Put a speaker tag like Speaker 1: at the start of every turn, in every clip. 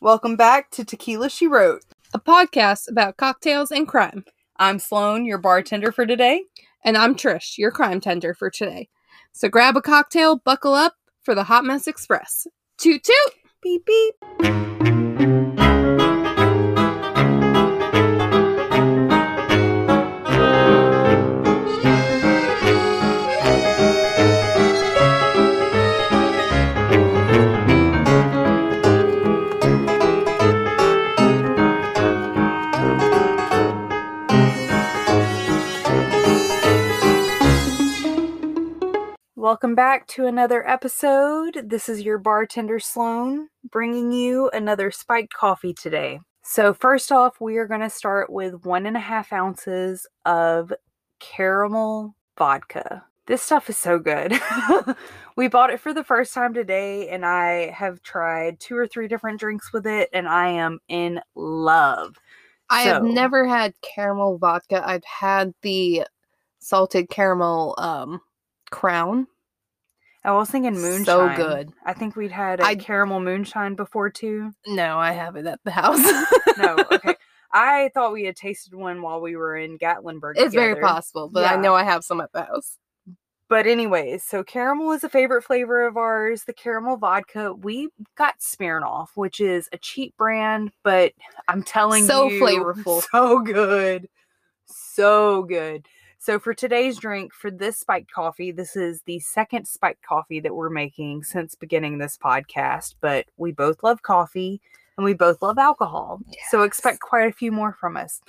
Speaker 1: Welcome back to Tequila She Wrote.
Speaker 2: a podcast about cocktails and crime.
Speaker 1: I'm Sloan, your bartender for today.
Speaker 2: And I'm Trish, your crime tender for today. So grab a cocktail, buckle up for the Hot Mess Express. Toot toot!
Speaker 1: Beep beep. Welcome back to another episode. This is your bartender Sloan bringing you another spiked coffee today. So, first off, we are going to start with one and a half ounces of caramel vodka. This stuff is so good. we bought it for the first time today, and I have tried two or three different drinks with it, and I am in love.
Speaker 2: I have never had caramel vodka. I've had the salted caramel um crown.
Speaker 1: I was thinking moonshine.
Speaker 2: So good.
Speaker 1: I think we'd had a
Speaker 2: I-
Speaker 1: caramel moonshine before too.
Speaker 2: No, I have it at the house.
Speaker 1: No, okay. I thought we had tasted one while we were in Gatlinburg.
Speaker 2: it's very possible, but I know I have some at the house.
Speaker 1: But anyways, so caramel is a favorite flavor of ours. The caramel vodka, we got Smirnoff, which is a cheap brand, but I'm telling
Speaker 2: So
Speaker 1: you, so
Speaker 2: flavorful.
Speaker 1: so good, so good. So for today's drink, for this spiked coffee, this is the second spiked coffee that we're making since beginning this podcast. But we both love coffee and we both love alcohol, so expect quite a few more from us.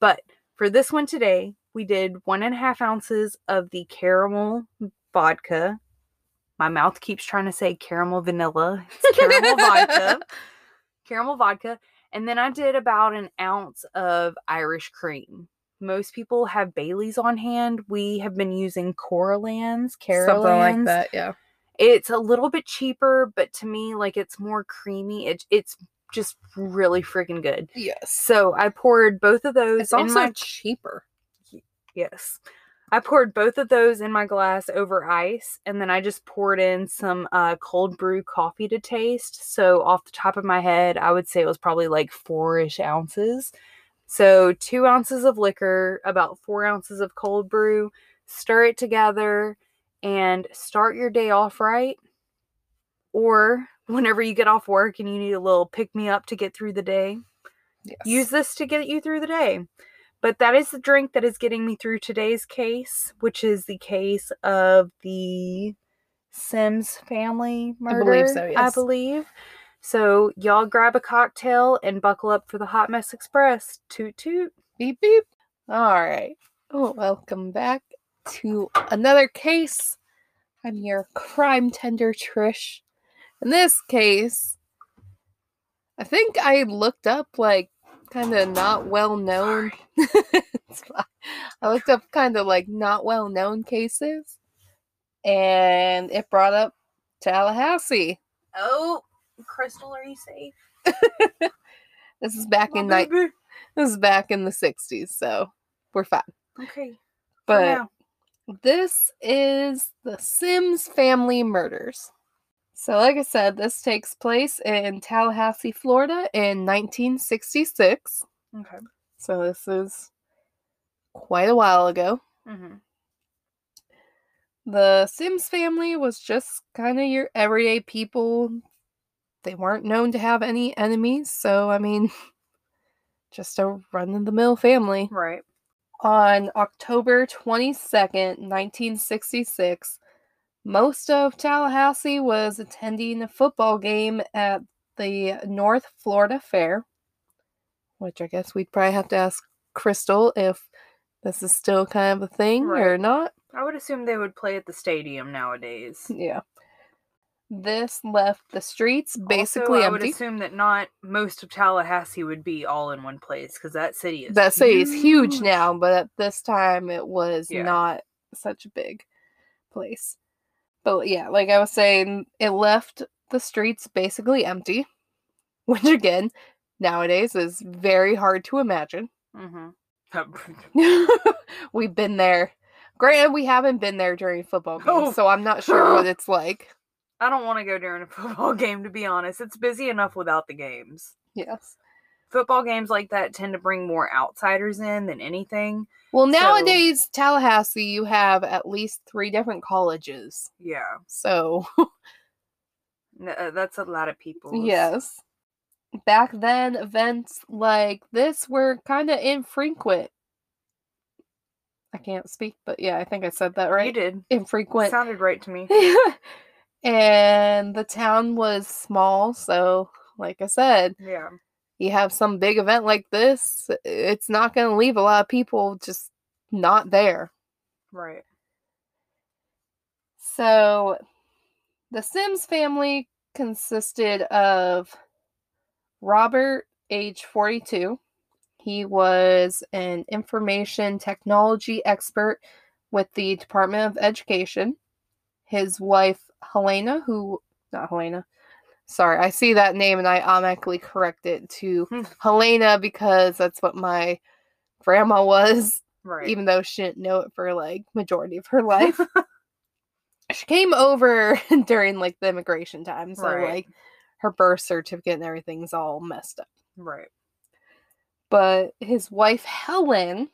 Speaker 1: But for this one today, we did one and a half ounces of the caramel vodka. My mouth keeps trying to say caramel vanilla. It's caramel vodka. Caramel vodka. And then I did about an ounce of Irish cream. Most people have Bailey's on hand. We have been using Carolans,
Speaker 2: Something like that, yeah.
Speaker 1: It's a little bit cheaper, but to me, like it's more creamy. It, it's just really freaking good.
Speaker 2: Yes.
Speaker 1: So I poured both of those
Speaker 2: It's
Speaker 1: in
Speaker 2: also
Speaker 1: my
Speaker 2: cheaper.
Speaker 1: Yes. I poured both of those in my glass over ice, and then I just poured in some uh, cold brew coffee to taste. So, off the top of my head, I would say it was probably like four ish ounces. So, two ounces of liquor, about four ounces of cold brew, stir it together, and start your day off right. Or whenever you get off work and you need a little pick me up to get through the day,
Speaker 2: Yes.
Speaker 1: use this to get you through the day. But that is the drink that is getting me through today's case, which is the case of the Sims family
Speaker 2: I believe so, yes.
Speaker 1: I believe. So y'all grab a cocktail and buckle up for the Hot Mess Express. Toot toot.
Speaker 2: Beep beep. All right. Oh, welcome back to another case. I'm your crime tender, Trish. In this case, I think I looked up like kind of not well known. I looked up kind of like not well known cases, and it brought up Tallahassee.
Speaker 1: Oh, Crystal, are you safe?
Speaker 2: This is back
Speaker 1: My
Speaker 2: in
Speaker 1: night.
Speaker 2: this is back in the '60s, so we're fine.
Speaker 1: Okay.
Speaker 2: But. This is the Sims family murders. So, like I said, this takes place in Tallahassee, Florida in 1966.
Speaker 1: Okay.
Speaker 2: So, this is quite a while ago.
Speaker 1: hmm
Speaker 2: The Sims family was just kind of your everyday people. They weren't known to have any enemies. So, I mean, just a run of the mill family.
Speaker 1: Right.
Speaker 2: On October 22nd, 1966, most of Tallahassee was attending a football game at the North Florida Fair, which I guess we'd probably have to ask Crystal if this is still kind of a thing or not.
Speaker 1: I would assume they would play at the stadium nowadays.
Speaker 2: Yeah. This left the streets basically
Speaker 1: also, I would
Speaker 2: empty.
Speaker 1: assume that not most of Tallahassee would be all in one place because that city is
Speaker 2: That city is huge now, but at this time it was
Speaker 1: Yeah.
Speaker 2: not such a big place. But yeah, like I was saying, it left the streets basically empty, which again, nowadays is very hard to imagine.
Speaker 1: Mm-hmm.
Speaker 2: We've been there. Granted, we haven't been there during football games,
Speaker 1: Oh.
Speaker 2: so I'm not sure what it's like.
Speaker 1: I don't want to go during a football game, to be honest. It's busy enough without the games.
Speaker 2: Yes.
Speaker 1: Football games like that tend to bring more outsiders in than anything.
Speaker 2: Well,
Speaker 1: So-
Speaker 2: nowadays, Tallahassee, you have at least three different colleges.
Speaker 1: Yeah,
Speaker 2: So,
Speaker 1: uh, that's a lot of people.
Speaker 2: yes. Back then, events like this were kind of infrequent. I can't speak, but yeah, I think I said that right.
Speaker 1: You did.
Speaker 2: Infrequent.
Speaker 1: Sounded right to me.
Speaker 2: and the town was small, so like I said,
Speaker 1: Yeah.
Speaker 2: you have some big event like this, it's not going to leave a lot of people just not there.
Speaker 1: Right.
Speaker 2: So, the Sims family consisted of Robert, age 42. He was an information technology expert with the Department of Education. His wife, Helena, who, not Helena, sorry, I see that name and I automatically correct it to
Speaker 1: Hmm.
Speaker 2: Helena because that's what my grandma was
Speaker 1: Right.
Speaker 2: even though she didn't know it for like majority of her life. she came over during like the immigration time, so
Speaker 1: Right.
Speaker 2: like her birth certificate and everything's all messed up.
Speaker 1: right.
Speaker 2: But his wife Helen,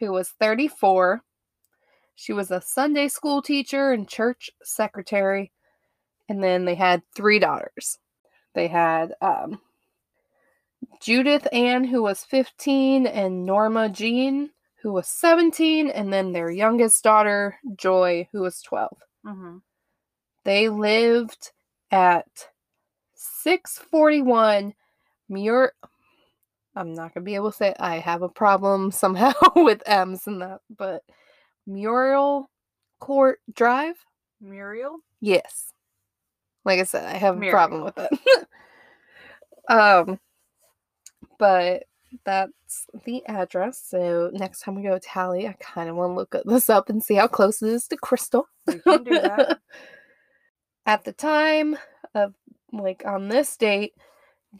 Speaker 2: who was 34, she was a Sunday school teacher and church secretary, and then they had three daughters. They had um, Judith Ann, who was 15, and Norma Jean, who was 17, and then their youngest daughter, Joy, who was 12.
Speaker 1: Mm-hmm.
Speaker 2: They lived at 641 Muir. I'm not going to be able to say it. I have a problem somehow with M's and that, but Muriel Court Drive?
Speaker 1: Muriel.
Speaker 2: Yes. Like I said, I have a problem with it. um, but that's the address. So next time we go to Tally, I kind of want to look this up and see how close it is to Crystal.
Speaker 1: We can do that.
Speaker 2: At the time of like on this date,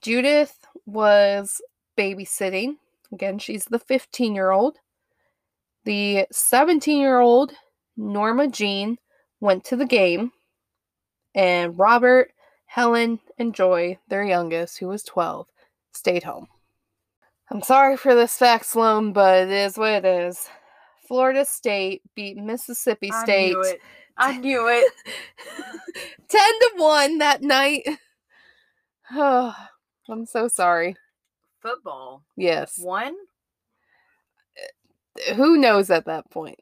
Speaker 2: Judith was babysitting. Again, she's the 15 year old. The 17 year old, Norma Jean, went to the game. And Robert, Helen, and Joy, their youngest, who was 12, stayed home. I'm sorry for this fact, Sloan, but it is what it is. Florida State beat Mississippi State.
Speaker 1: I knew it. I knew it.
Speaker 2: 10 to 1 that night. Oh, I'm so sorry.
Speaker 1: Football.
Speaker 2: Yes.
Speaker 1: One.
Speaker 2: Who knows at that point?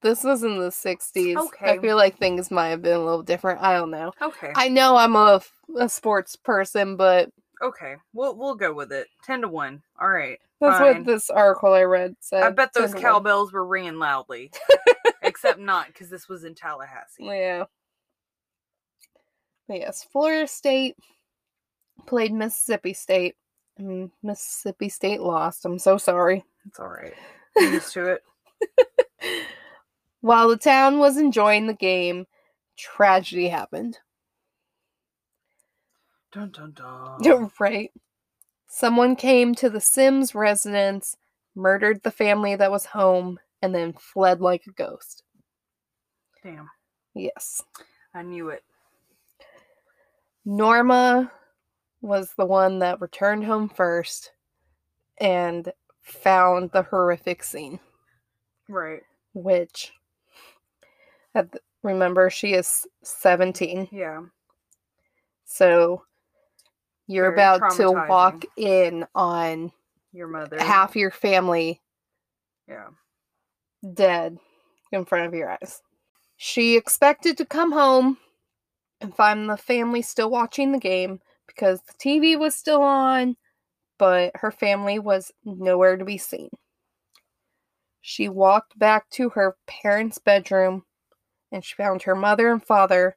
Speaker 2: This was in the 60s.
Speaker 1: Okay.
Speaker 2: I feel like things might have been a little different. I don't know.
Speaker 1: Okay.
Speaker 2: I know I'm a, a sports person, but
Speaker 1: okay. We'll we'll go with it. Ten to one. All right.
Speaker 2: that's
Speaker 1: Fine.
Speaker 2: what this article I read said.
Speaker 1: I bet those
Speaker 2: 10 1.
Speaker 1: cowbells were ringing loudly. Except not because this was in Tallahassee.
Speaker 2: Yeah. But yes, Florida State played Mississippi State. and Mississippi State lost. I'm so sorry.
Speaker 1: It's all right. Used to it.
Speaker 2: While the town was enjoying the game, tragedy happened.
Speaker 1: Dun dun dun.
Speaker 2: right. Someone came to the Sims residence, murdered the family that was home, and then fled like a ghost.
Speaker 1: Damn.
Speaker 2: Yes.
Speaker 1: I knew it.
Speaker 2: Norma was the one that returned home first and found the horrific scene,
Speaker 1: Right.
Speaker 2: which the- remember she is 17.
Speaker 1: Yeah.
Speaker 2: So you're
Speaker 1: Very
Speaker 2: about to walk in on
Speaker 1: Your mother.
Speaker 2: half your family
Speaker 1: Yeah.
Speaker 2: dead in front of your eyes. She expected to come home and find the family still watching the game because the TV was still on, but her family was nowhere to be seen. She walked back to her parents' bedroom and she found her mother and father.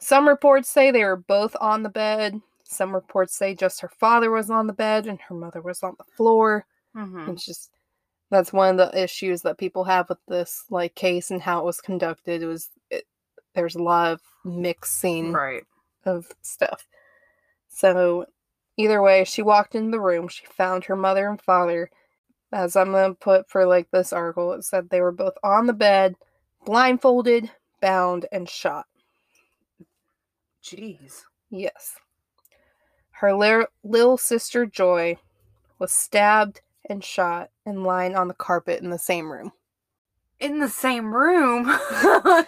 Speaker 2: Some reports say they were both on the bed. Some reports say just her father was on the bed and her mother was on the floor.
Speaker 1: Mm-hmm.
Speaker 2: It's just that's one of the issues that people have with this like case and how it was conducted. It was it, there's a lot of mixing
Speaker 1: Right.
Speaker 2: of stuff. So either way, she walked into the room. She found her mother and father. As I'm gonna put for like this article, it said they were both on the bed, blindfolded, bound, and shot.
Speaker 1: Jeez.
Speaker 2: Yes. Her lir- little sister Joy was stabbed and shot and lying on the carpet in the same room.
Speaker 1: In the same room.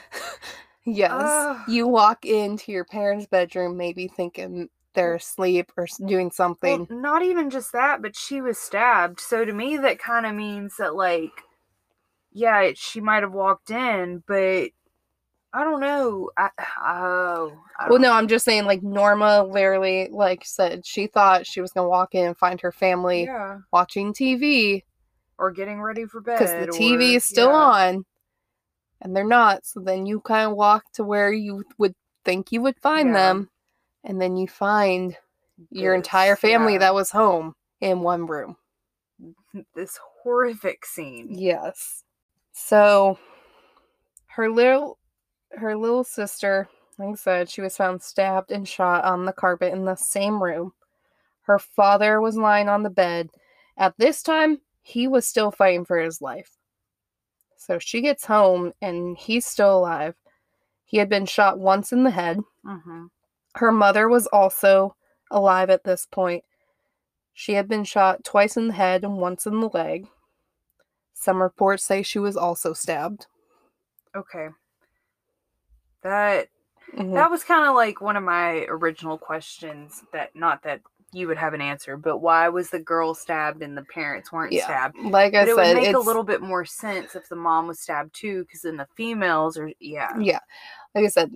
Speaker 2: Yes.
Speaker 1: Ugh.
Speaker 2: You walk into your parents' bedroom, maybe thinking they're asleep or doing
Speaker 1: well,
Speaker 2: something.
Speaker 1: not even just that, but she was stabbed. So to me, that kind of means that, like, yeah, it- she might have walked in, but I don't know. I, oh. I
Speaker 2: well,
Speaker 1: don't-
Speaker 2: no, I'm just saying, like, Norma literally, like, said she thought she was going to walk in and find her family
Speaker 1: Yeah.
Speaker 2: watching TV
Speaker 1: Or getting ready for bed.
Speaker 2: because the TV
Speaker 1: or-
Speaker 2: is still
Speaker 1: yeah.
Speaker 2: on and they're not. So then you kind of walk to where you would think you would find
Speaker 1: Yeah.
Speaker 2: them. And then you find your
Speaker 1: This,
Speaker 2: entire family
Speaker 1: yeah.
Speaker 2: that was home in one room.
Speaker 1: This horrific scene.
Speaker 2: Yes. So her little her little sister, like I said, she was found stabbed and shot on the carpet in the same room. Her father was lying on the bed. At this time, he was still fighting for his life. So she gets home and he's still alive. He had been shot once in the head.
Speaker 1: Mm-hmm.
Speaker 2: Her mother was also alive at this point. She had been shot twice in the head and once in the leg. Some reports say she was also stabbed.
Speaker 1: Okay. That
Speaker 2: Mhm.
Speaker 1: that was kind of like one of my original questions that not that you would have an answer, but why was the girl stabbed and the parents weren't
Speaker 2: Yeah,
Speaker 1: stabbed?
Speaker 2: Like I
Speaker 1: But it would
Speaker 2: said,
Speaker 1: make a little bit more sense if the mom was stabbed too, because then the females are yeah.
Speaker 2: Yeah. Like I said,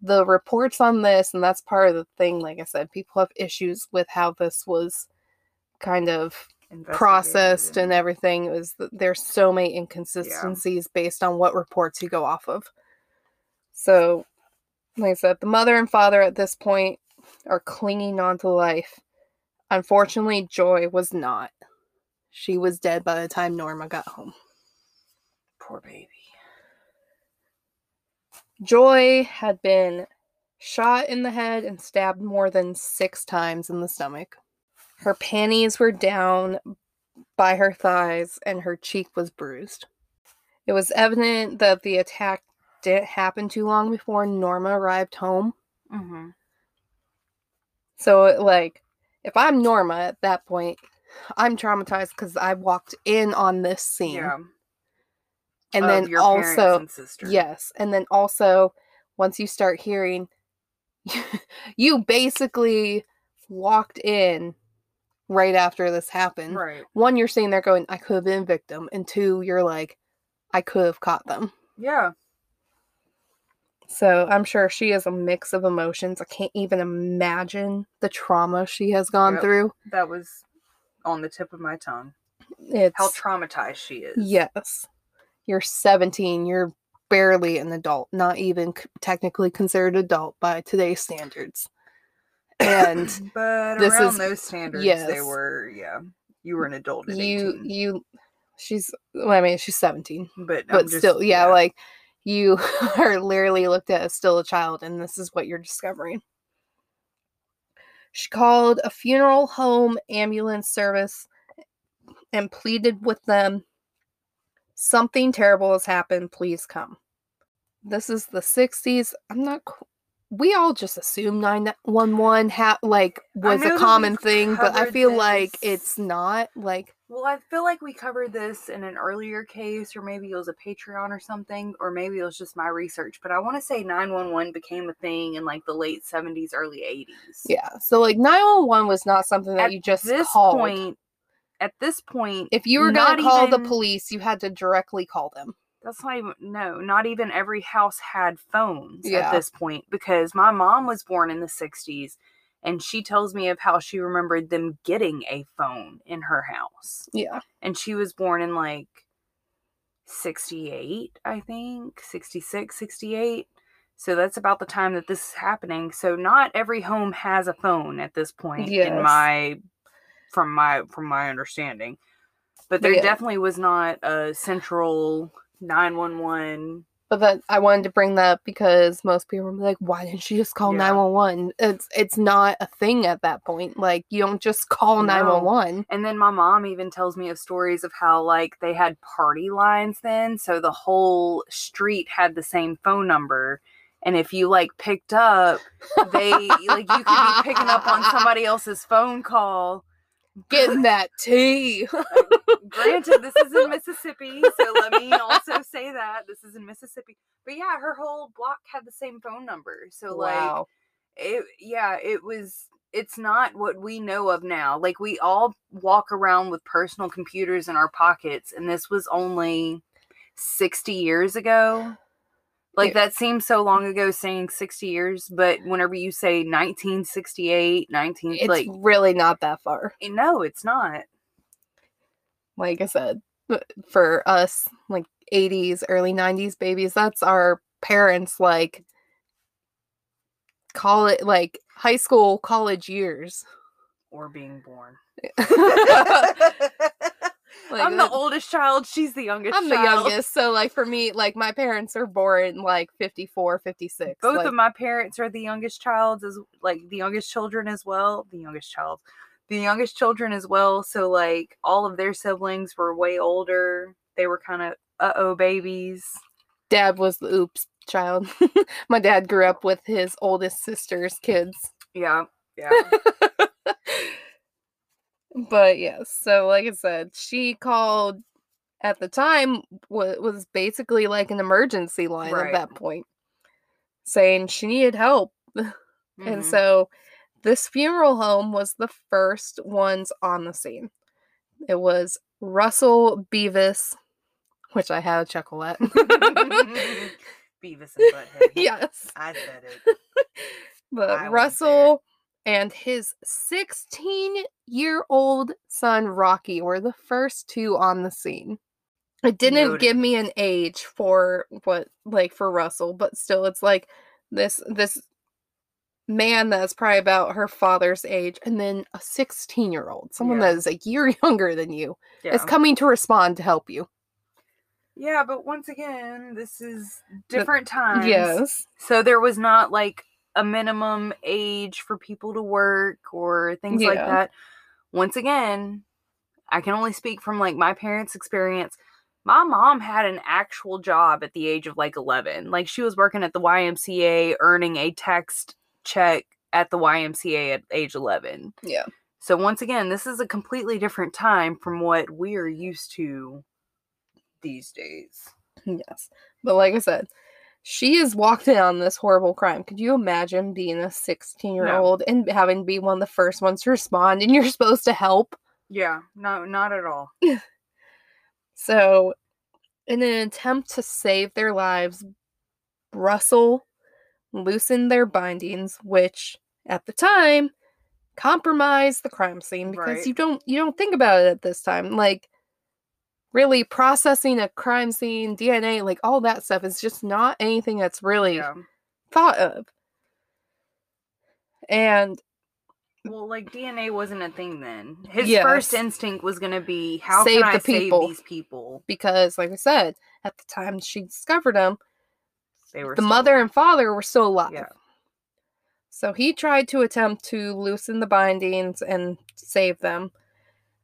Speaker 2: the reports on this, and that's part of the thing, like I said, people have issues with how this was kind of processed and everything. It was there's so many inconsistencies based on what reports you go off of. So, like I said, the mother and father at this point are clinging on to life. Unfortunately, Joy was not. She was dead by the time Norma got home.
Speaker 1: poor baby.
Speaker 2: Joy had been shot in the head and stabbed more than six times in the stomach. Her panties were down by her thighs and her cheek was bruised. It was evident that the attack didn't happen too long before Norma arrived home.
Speaker 1: Mm-hmm.
Speaker 2: So, like, if I'm Norma at that point, I'm traumatized because I walked in on this scene.
Speaker 1: Yeah.
Speaker 2: and
Speaker 1: of
Speaker 2: then also,
Speaker 1: and.
Speaker 2: Yes, and then also once you start hearing you basically walked in right after this happened.
Speaker 1: Right.
Speaker 2: One, you're sitting there going, I could have been victim, and two, you're like, I could have caught them.
Speaker 1: Yeah.
Speaker 2: So I'm sure she is a mix of emotions. I can't even imagine the trauma she has gone
Speaker 1: Yep.
Speaker 2: through.
Speaker 1: That was on the tip of my tongue.
Speaker 2: It's
Speaker 1: How traumatized she is.
Speaker 2: yes. You're 17. You're barely an adult, not even c- technically considered adult by today's standards. And
Speaker 1: but
Speaker 2: this
Speaker 1: around
Speaker 2: is-
Speaker 1: those standards,
Speaker 2: yes, they
Speaker 1: were yeah. You were an adult at
Speaker 2: you
Speaker 1: 18.
Speaker 2: you she's well, I mean she's 17.
Speaker 1: but
Speaker 2: But
Speaker 1: I'm just-
Speaker 2: still, yeah, like you are literally looked at as still a child and this is what you're discovering. She called a funeral home ambulance service and pleaded with them something terrible has happened, please come. This is the 60s. I'm not we all just assume 911 ha- like was a common thing, but I feel like it's not like
Speaker 1: Well, I feel like we covered this in an earlier case, or maybe it was a Patreon or something, or maybe it was just my research. But I want to say 911 became a thing in like the late 70s, early 80s.
Speaker 2: yeah. So like 911 was not something that
Speaker 1: At
Speaker 2: you just
Speaker 1: this
Speaker 2: called.
Speaker 1: point, at this point,
Speaker 2: if you were going to call the police, you had to directly call them.
Speaker 1: That's not even no, not even every house had phones
Speaker 2: Yeah.
Speaker 1: at this point because my mom was born in the 60s and she tells me of how she remembered them getting a phone in her house.
Speaker 2: Yeah.
Speaker 1: And she was born in like 68, I think, 66, 68. So that's about the time that this is happening. So not every home has a phone at this point
Speaker 2: Yes.
Speaker 1: in my from my from my understanding. But there
Speaker 2: Yeah.
Speaker 1: definitely was not a central 911
Speaker 2: But that I wanted to bring that up because most people were like, "Why didn't she just call
Speaker 1: Yeah.
Speaker 2: 911?" It's it's not a thing at that point. Like you don't just call
Speaker 1: No.
Speaker 2: 911.
Speaker 1: And then my mom even tells me of stories of how like they had party lines then, so the whole street had the same phone number And if you like picked up, they like you could be picking up on somebody else's phone call.
Speaker 2: Getting that tea.
Speaker 1: Granted, this is in Mississippi, so let me also say that this is in Mississippi. But yeah, her whole block had the same phone number. So like it yeah, it was it's not what we know of now. Like we all walk around with personal computers in our pockets and this was only 60 years ago. Like that seems so long ago saying 60 years, but whenever you say 1968, 19
Speaker 2: It's
Speaker 1: like
Speaker 2: really not that far.
Speaker 1: Eh, no, it's not.
Speaker 2: Like I said, uh, for us, like 80s, early 90s babies, that's our parents, like, call it like high school, college years.
Speaker 1: Or being born.
Speaker 2: Like,
Speaker 1: I'm the
Speaker 2: that-
Speaker 1: oldest child, she's the youngest
Speaker 2: I'm the youngest, so like for me, like my parents are born like 54, 56.
Speaker 1: Both
Speaker 2: like,
Speaker 1: of my parents are the youngest child as like the youngest children as well. The youngest child. The youngest children as well. So like all of their siblings were way older. They were kind of uh oh babies.
Speaker 2: dad was the oops child. my dad grew up with his oldest sister's kids.
Speaker 1: Yeah. Yeah.
Speaker 2: But yes, so like I said, she called at the time wa- was basically like an emergency line
Speaker 1: Right.
Speaker 2: at that point, saying she needed help. And
Speaker 1: Mhm.
Speaker 2: so this funeral home was the first ones on the scene. It was Russell Beavis, which I had a chuckle at.
Speaker 1: Beavis and Butthead.
Speaker 2: yes.
Speaker 1: I said it.
Speaker 2: But
Speaker 1: I.
Speaker 2: Russell and his 16 year old son Rocky were the first two on the scene. It didn't give me an age for what like for Russell, but still it's like this this man that's probably about her father's age and then a 16 year old, someone
Speaker 1: Yeah.
Speaker 2: that is a year younger than you,
Speaker 1: Yeah.
Speaker 2: is coming to respond to help you.
Speaker 1: yeah, but once again, this is different times.
Speaker 2: Yes.
Speaker 1: So there was not like a minimum age for people to work or things like that. Once again, I can only speak from like my parents' experience. My mom had an actual job at the age of like 11. Like she was working at the YMCA earning a text check at the YMCA at age 11.
Speaker 2: Yeah.
Speaker 1: So once again, this is a completely different time from what we're used to these days.
Speaker 2: Yes. But like I said, she has walked in on this horrible crime. Could you imagine being a 16 year old and having to be one of the first ones to respond and you're supposed to help?
Speaker 1: Yeah, no, not at all.
Speaker 2: So, in an attempt to save their lives, Russell loosened their bindings, which at the time compromised the crime scene because
Speaker 1: Right.
Speaker 2: you don't you don't think about it at this time. Like really processing a crime scene, DNA, like all that stuff is just not anything that's really
Speaker 1: Yeah.
Speaker 2: thought of. And
Speaker 1: Well, like DNA wasn't a thing then. His
Speaker 2: Yes.
Speaker 1: first instinct was going to be how
Speaker 2: Save
Speaker 1: can I
Speaker 2: the people.
Speaker 1: save these people?
Speaker 2: because like I said, at the time she discovered him,
Speaker 1: They were
Speaker 2: the mother
Speaker 1: alive.
Speaker 2: and father were still alive.
Speaker 1: Yeah.
Speaker 2: So he tried to attempt to loosen the bindings and save them.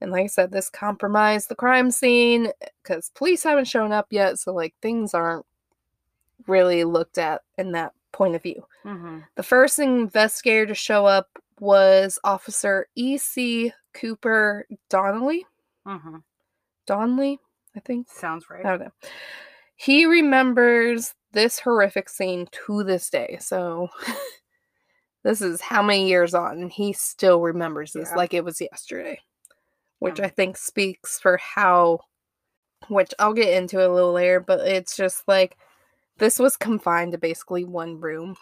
Speaker 2: And like I said, this compromised the crime scene because police haven't shown up yet. So, like, things aren't really looked at in that point of view.
Speaker 1: Mhm.
Speaker 2: The first investigator to show up was Officer E.C. Cooper Donnelly.
Speaker 1: Mhm.
Speaker 2: Donnelly, I think.
Speaker 1: Sounds right.
Speaker 2: I don't know. He remembers this horrific scene to this day. So this is how many years on, and he still remembers this
Speaker 1: Yeah.
Speaker 2: like it was yesterday, which
Speaker 1: Um,
Speaker 2: I think speaks for how, which I'll get into a little later, but it's just like this was confined to basically one room.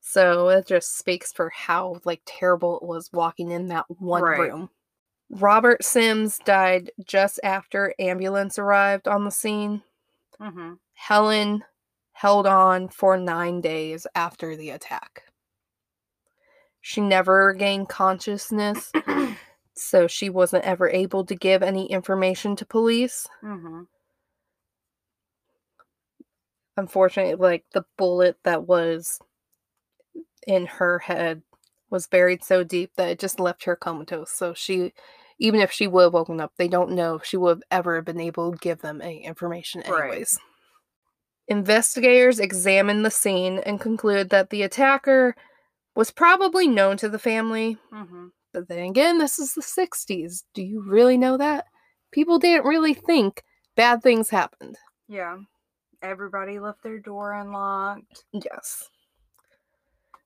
Speaker 2: So it just speaks for how like terrible it was walking in that one
Speaker 1: Right.
Speaker 2: room. Robert Sims died just after ambulance arrived on the scene.
Speaker 1: Mhm.
Speaker 2: Helen held on for nine days after the attack. She never regained consciousness, so she wasn't ever able to give any information to police.
Speaker 1: Mhm.
Speaker 2: Unfortunately, like the bullet that was in her head was buried so deep that it just left her comatose. So she, even if she would have woken up, they don't know if she would have ever been able to give them any information,
Speaker 1: Right.
Speaker 2: anyways. Investigators examined the scene and concluded that the attacker was probably known to the family.
Speaker 1: Mm-hmm.
Speaker 2: But then again, this is the 60s. Do you really know that? People didn't really think bad things happened.
Speaker 1: Yeah. Everybody left their door unlocked.
Speaker 2: Yes.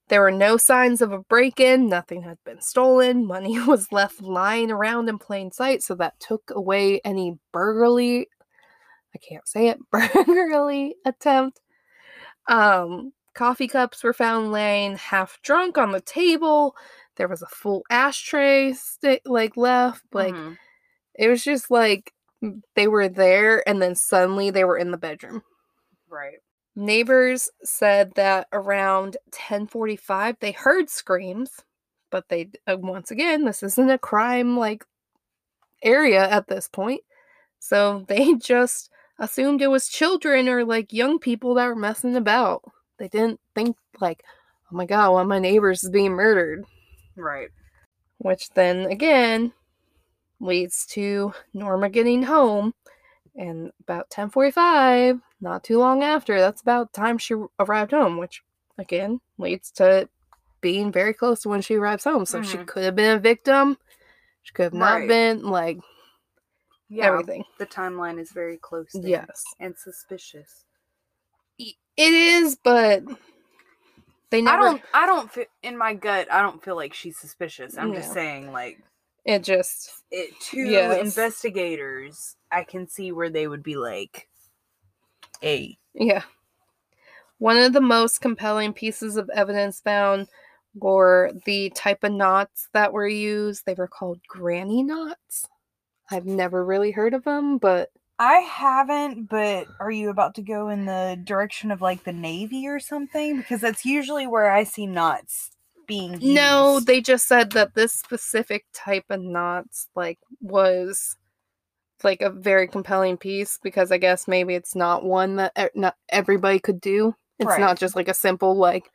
Speaker 2: There were no signs of a break in, nothing had been stolen, money was left lying around in plain sight, so that took away any burglary. I can't say it, burglary attempt. Um, coffee cups were found laying half drunk on the table. There was a full ashtray sti- like left. Like
Speaker 1: Mhm.
Speaker 2: it was just like they were there and then suddenly they were in the bedroom.
Speaker 1: right.
Speaker 2: Neighbors said that around 10:45 they heard screams, but they uh, once again this isn't a crime like area at this point. So they just assumed it was children or like young people that were messing about. They didn't think like, "Oh my god, one of my neighbors is being murdered."
Speaker 1: Right.
Speaker 2: Which then again leads to Norma getting home and about 10:45, not too long after, that's about time she arrived home, which again leads to being very close to when she arrives home. So she
Speaker 1: Mhm.
Speaker 2: could have been a victim. She could have not
Speaker 1: Right.
Speaker 2: been like
Speaker 1: Yeah.
Speaker 2: everything.
Speaker 1: The timeline is very close.
Speaker 2: Yes.
Speaker 1: And suspicious.
Speaker 2: It is, but they never
Speaker 1: I don't. I don't feel in my gut. I don't feel like she's suspicious. I'm just saying, like,
Speaker 2: it just
Speaker 1: it to
Speaker 2: Yes.
Speaker 1: investigators, I can see where they would be like, "Hey,
Speaker 2: Yeah. One of the most compelling pieces of evidence found were the type of knots that were used. They were called granny knots. I've never really heard of them, but
Speaker 1: I haven't, but are you about to go in the direction of like the Navy or something? Because that's usually where I see knots being used.
Speaker 2: no, they just said that this specific type of knots like was like a very compelling piece because I guess maybe it's not one that e- not everybody could do. It's
Speaker 1: Right.
Speaker 2: not just like a simple like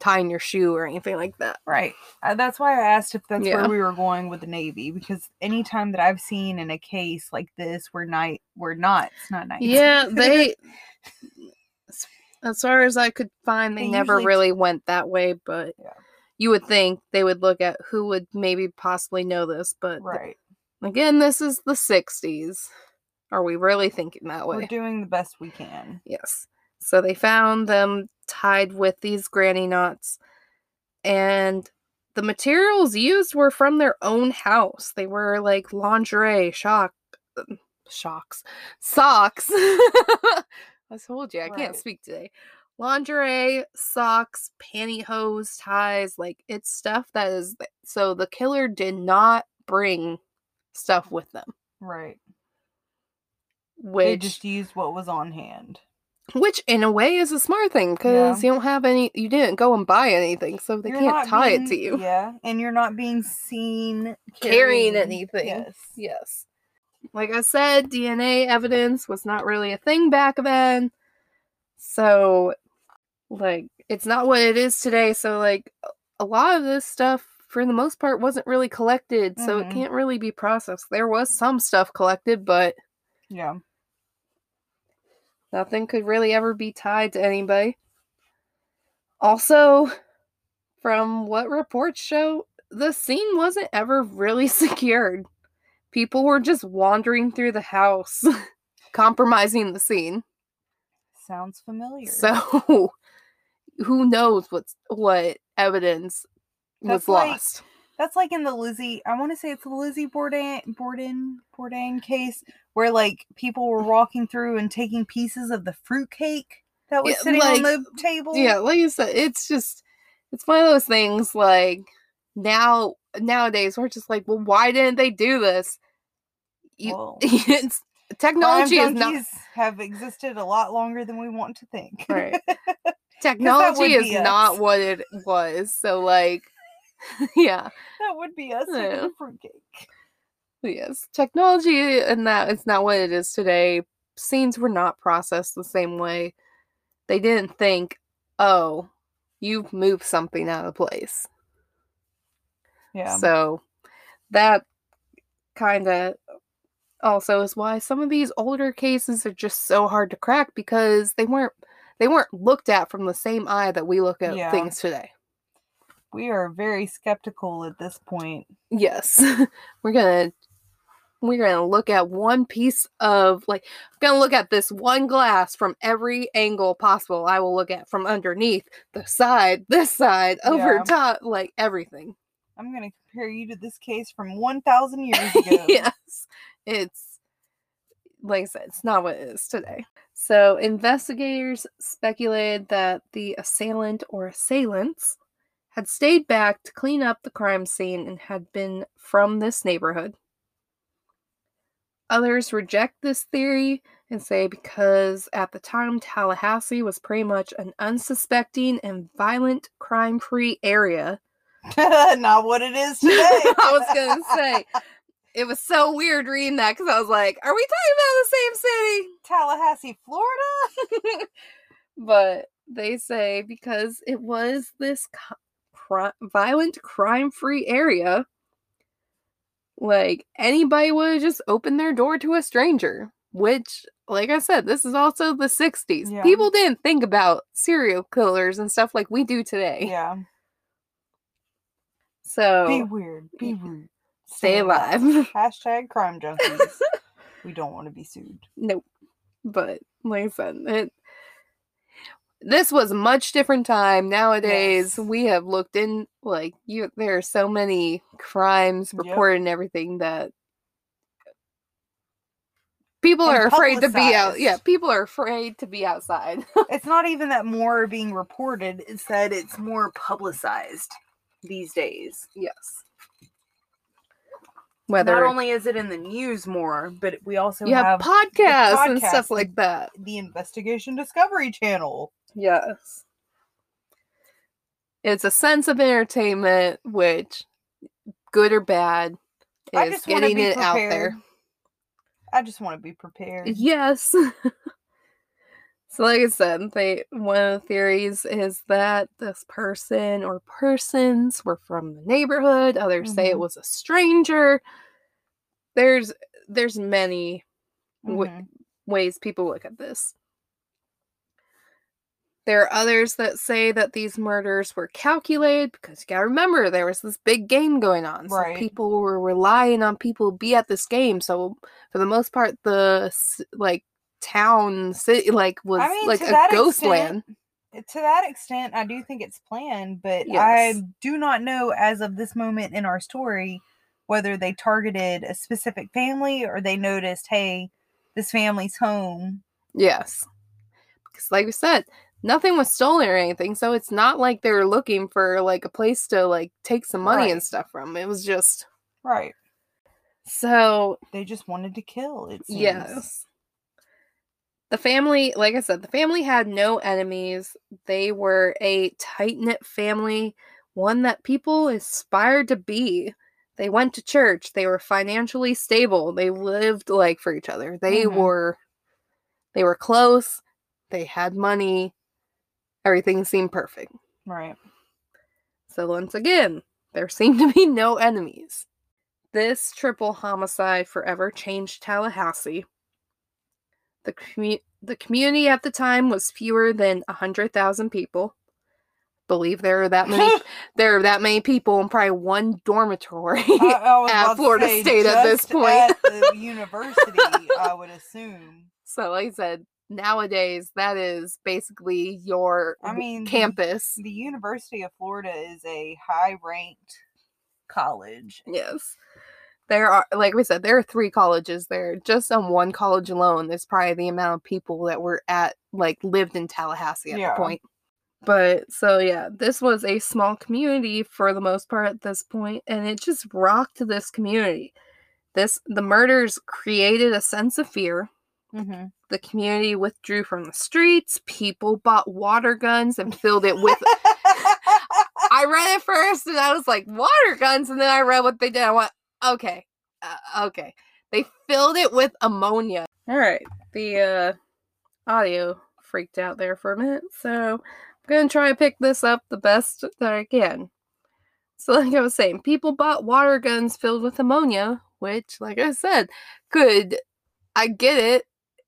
Speaker 2: tying your shoe or anything like that.
Speaker 1: Right. Uh, that's why I asked if that's
Speaker 2: Yeah.
Speaker 1: where we were going with the Navy because anytime that I've seen in a case like this where night we're not nights.
Speaker 2: Yeah, they. as- far as I could find, they,
Speaker 1: They
Speaker 2: never really went that way. But
Speaker 1: Yeah.
Speaker 2: you would think they would look at who would maybe possibly know this. But th-
Speaker 1: right.
Speaker 2: again, this is the '60s. Are we really thinking that way?
Speaker 1: We're doing the best we can.
Speaker 2: Yes. So they found them tied with these granny knots, and the materials used were from their own house. They were like lingerie, shock, um, shocks, socks. I told you I can't speak today. Lingerie, socks, pantyhose, ties, like it's stuff that is so the killer did not bring stuff with them,
Speaker 1: Right. They just used what was on hand.
Speaker 2: Which, in a way, is a smart thing because you don't have any, you didn't go and buy anything, so they
Speaker 1: You're
Speaker 2: can't tie it to you.
Speaker 1: Yeah, and you're not being seen
Speaker 2: Carrying anything.
Speaker 1: Yes.
Speaker 2: Yes. Like I said, DNA evidence was not really a thing back then. So, like, it's not what it is today. So, like, a- lot of this stuff, for the most part, wasn't really collected. So, it
Speaker 1: Mhm.
Speaker 2: can't really be processed. There was some stuff collected, but
Speaker 1: Yeah.
Speaker 2: Nothing could really ever be tied to anybody. Also, from what reports show, the scene wasn't ever really secured. People were just wandering through the house, compromising the scene.
Speaker 1: Sounds familiar.
Speaker 2: So, who knows what's what evidence
Speaker 1: That's
Speaker 2: was
Speaker 1: like-
Speaker 2: lost?
Speaker 1: That's like in the Lizzie. I want to say it's the Lizzie Borden Borden Bourdain case where like people were walking through and taking pieces of the fruitcake that was
Speaker 2: Yeah,
Speaker 1: sitting on the table.
Speaker 2: Yeah, like you said, it's just it's one of those things like now nowadays we're just like, well, why didn't they do this? You, it's technology is not
Speaker 1: have existed a lot longer than we want to think.
Speaker 2: right. Technology is not what it was. So like yeah.
Speaker 1: that would be us
Speaker 2: Yeah.
Speaker 1: fruitcake.
Speaker 2: Yes. Technology uh, and that is not what it is today. Scenes were not processed the same way. They didn't think, oh, you've moved something out of place.
Speaker 1: Yeah.
Speaker 2: So that kind of also is why some of these older cases are just so hard to crack because they weren't they weren't looked at from the same eye that we look at
Speaker 1: Yeah.
Speaker 2: things today.
Speaker 1: We are very skeptical at this point.
Speaker 2: Yes. we're gonna we're gonna look at one piece of like I'm gonna look at this one glass from every angle possible. I will look at from underneath, the side, this side, over
Speaker 1: Yeah.
Speaker 2: top, like everything.
Speaker 1: I'm going to compare you to this case from 1,000 years ago.
Speaker 2: yes. It's like I said, it's not what it is today. So investigators speculated that the assailant or assailants had stayed back to clean up the crime scene and had been from this neighborhood. Others reject this theory and say because at the time Tallahassee was pretty much an unsuspecting and violent crime free area.
Speaker 1: Not what it is today.
Speaker 2: I was gonna say it was so weird reading that because I was like, are we talking about the same city?
Speaker 1: Tallahassee, Florida?
Speaker 2: but they say because it was this co- violent, crime free area, like anybody would have just opened their door to a stranger, which. Like I said, this is also the 60s.
Speaker 1: Yeah.
Speaker 2: People didn't think about serial killers and stuff like we do today.
Speaker 1: Yeah.
Speaker 2: So,
Speaker 1: Be weird. Be rude.
Speaker 2: stay alive.
Speaker 1: Hashtag crime junkies. we don't want to be sued.
Speaker 2: Nope. But like I said, it this was much different time. Nowadays,
Speaker 1: Yes.
Speaker 2: we have looked in like you there are so many crimes
Speaker 1: Yep.
Speaker 2: reported and everything that people
Speaker 1: And
Speaker 2: are afraid to be out. Yeah, people are afraid to be outside.
Speaker 1: It's not even that more are being reported, it's that it's more publicized these days.
Speaker 2: yes. Whether
Speaker 1: Not only is it in the news more, but we also
Speaker 2: have
Speaker 1: have
Speaker 2: podcasts and stuff like that.
Speaker 1: the Investigation Discovery Channel.
Speaker 2: Yes. It's a sense of entertainment, which, good or bad, is getting it out there.
Speaker 1: I just want to be prepared.
Speaker 2: Yes. so, like I said, they one of the theories is that this person or persons were from the neighborhood. Others say it
Speaker 1: Mhm.
Speaker 2: was a stranger. There's there's many w-
Speaker 1: Mhm.
Speaker 2: ways people look at this. There are others that say that these murders were calculated because you gotta remember there was this big game going on. So
Speaker 1: Right.
Speaker 2: people were relying on people to be at this game. So for the most part, the like town city like was
Speaker 1: I mean,
Speaker 2: like a
Speaker 1: that
Speaker 2: ghost land.
Speaker 1: To that extent, I do think it's planned, but
Speaker 2: Yes.
Speaker 1: I do not know as of this moment in our story whether they targeted a specific family or they noticed, hey, this family's home.
Speaker 2: Yes. Because like we said, nothing was stolen or anything. So it's not like they were looking for like a place to like take some money and stuff from. It was just
Speaker 1: Right.
Speaker 2: so
Speaker 1: They just wanted to kill. It seems.
Speaker 2: Yes. The family, like I said, the family had no enemies. They were a tight knit family, one that people aspired to be. They went to church. They were financially stable. They lived like for each other. They
Speaker 1: Mhm.
Speaker 2: were they were close. They had money. Everything seemed perfect.
Speaker 1: Right.
Speaker 2: So once again, there seemed to be no enemies. This triple homicide forever changed Tallahassee. The commu- the community at the time was fewer than 100,000 people. Believe there are that many there are that many people in probably one dormitory.
Speaker 1: I, I
Speaker 2: at Florida
Speaker 1: say,
Speaker 2: State at this point.
Speaker 1: at the university, I would assume.
Speaker 2: so like I said, nowadays that is basically your
Speaker 1: I mean, the-
Speaker 2: campus.
Speaker 1: The University of Florida is a high ranked college.
Speaker 2: Yes. There are, like we said, there are three colleges there. Just on one college alone, there's probably the amount of people that were at, like, lived in Tallahassee at
Speaker 1: Yeah.
Speaker 2: the point. But so, yeah, this was a small community for the most part at this point, and it just rocked this community. This, the murders created a sense of fear.
Speaker 1: Mm-hmm.
Speaker 2: The community withdrew from the streets. People bought water guns and filled it with I read it first and I was like, water guns. And then I read what they did. I went, okay, uh, okay. They filled it with ammonia. All right. The uh, audio freaked out there for a minute. So I'm going to try to pick this up the best that I can. So, like I was saying, people bought water guns filled with ammonia, which, like I said, could, I get it,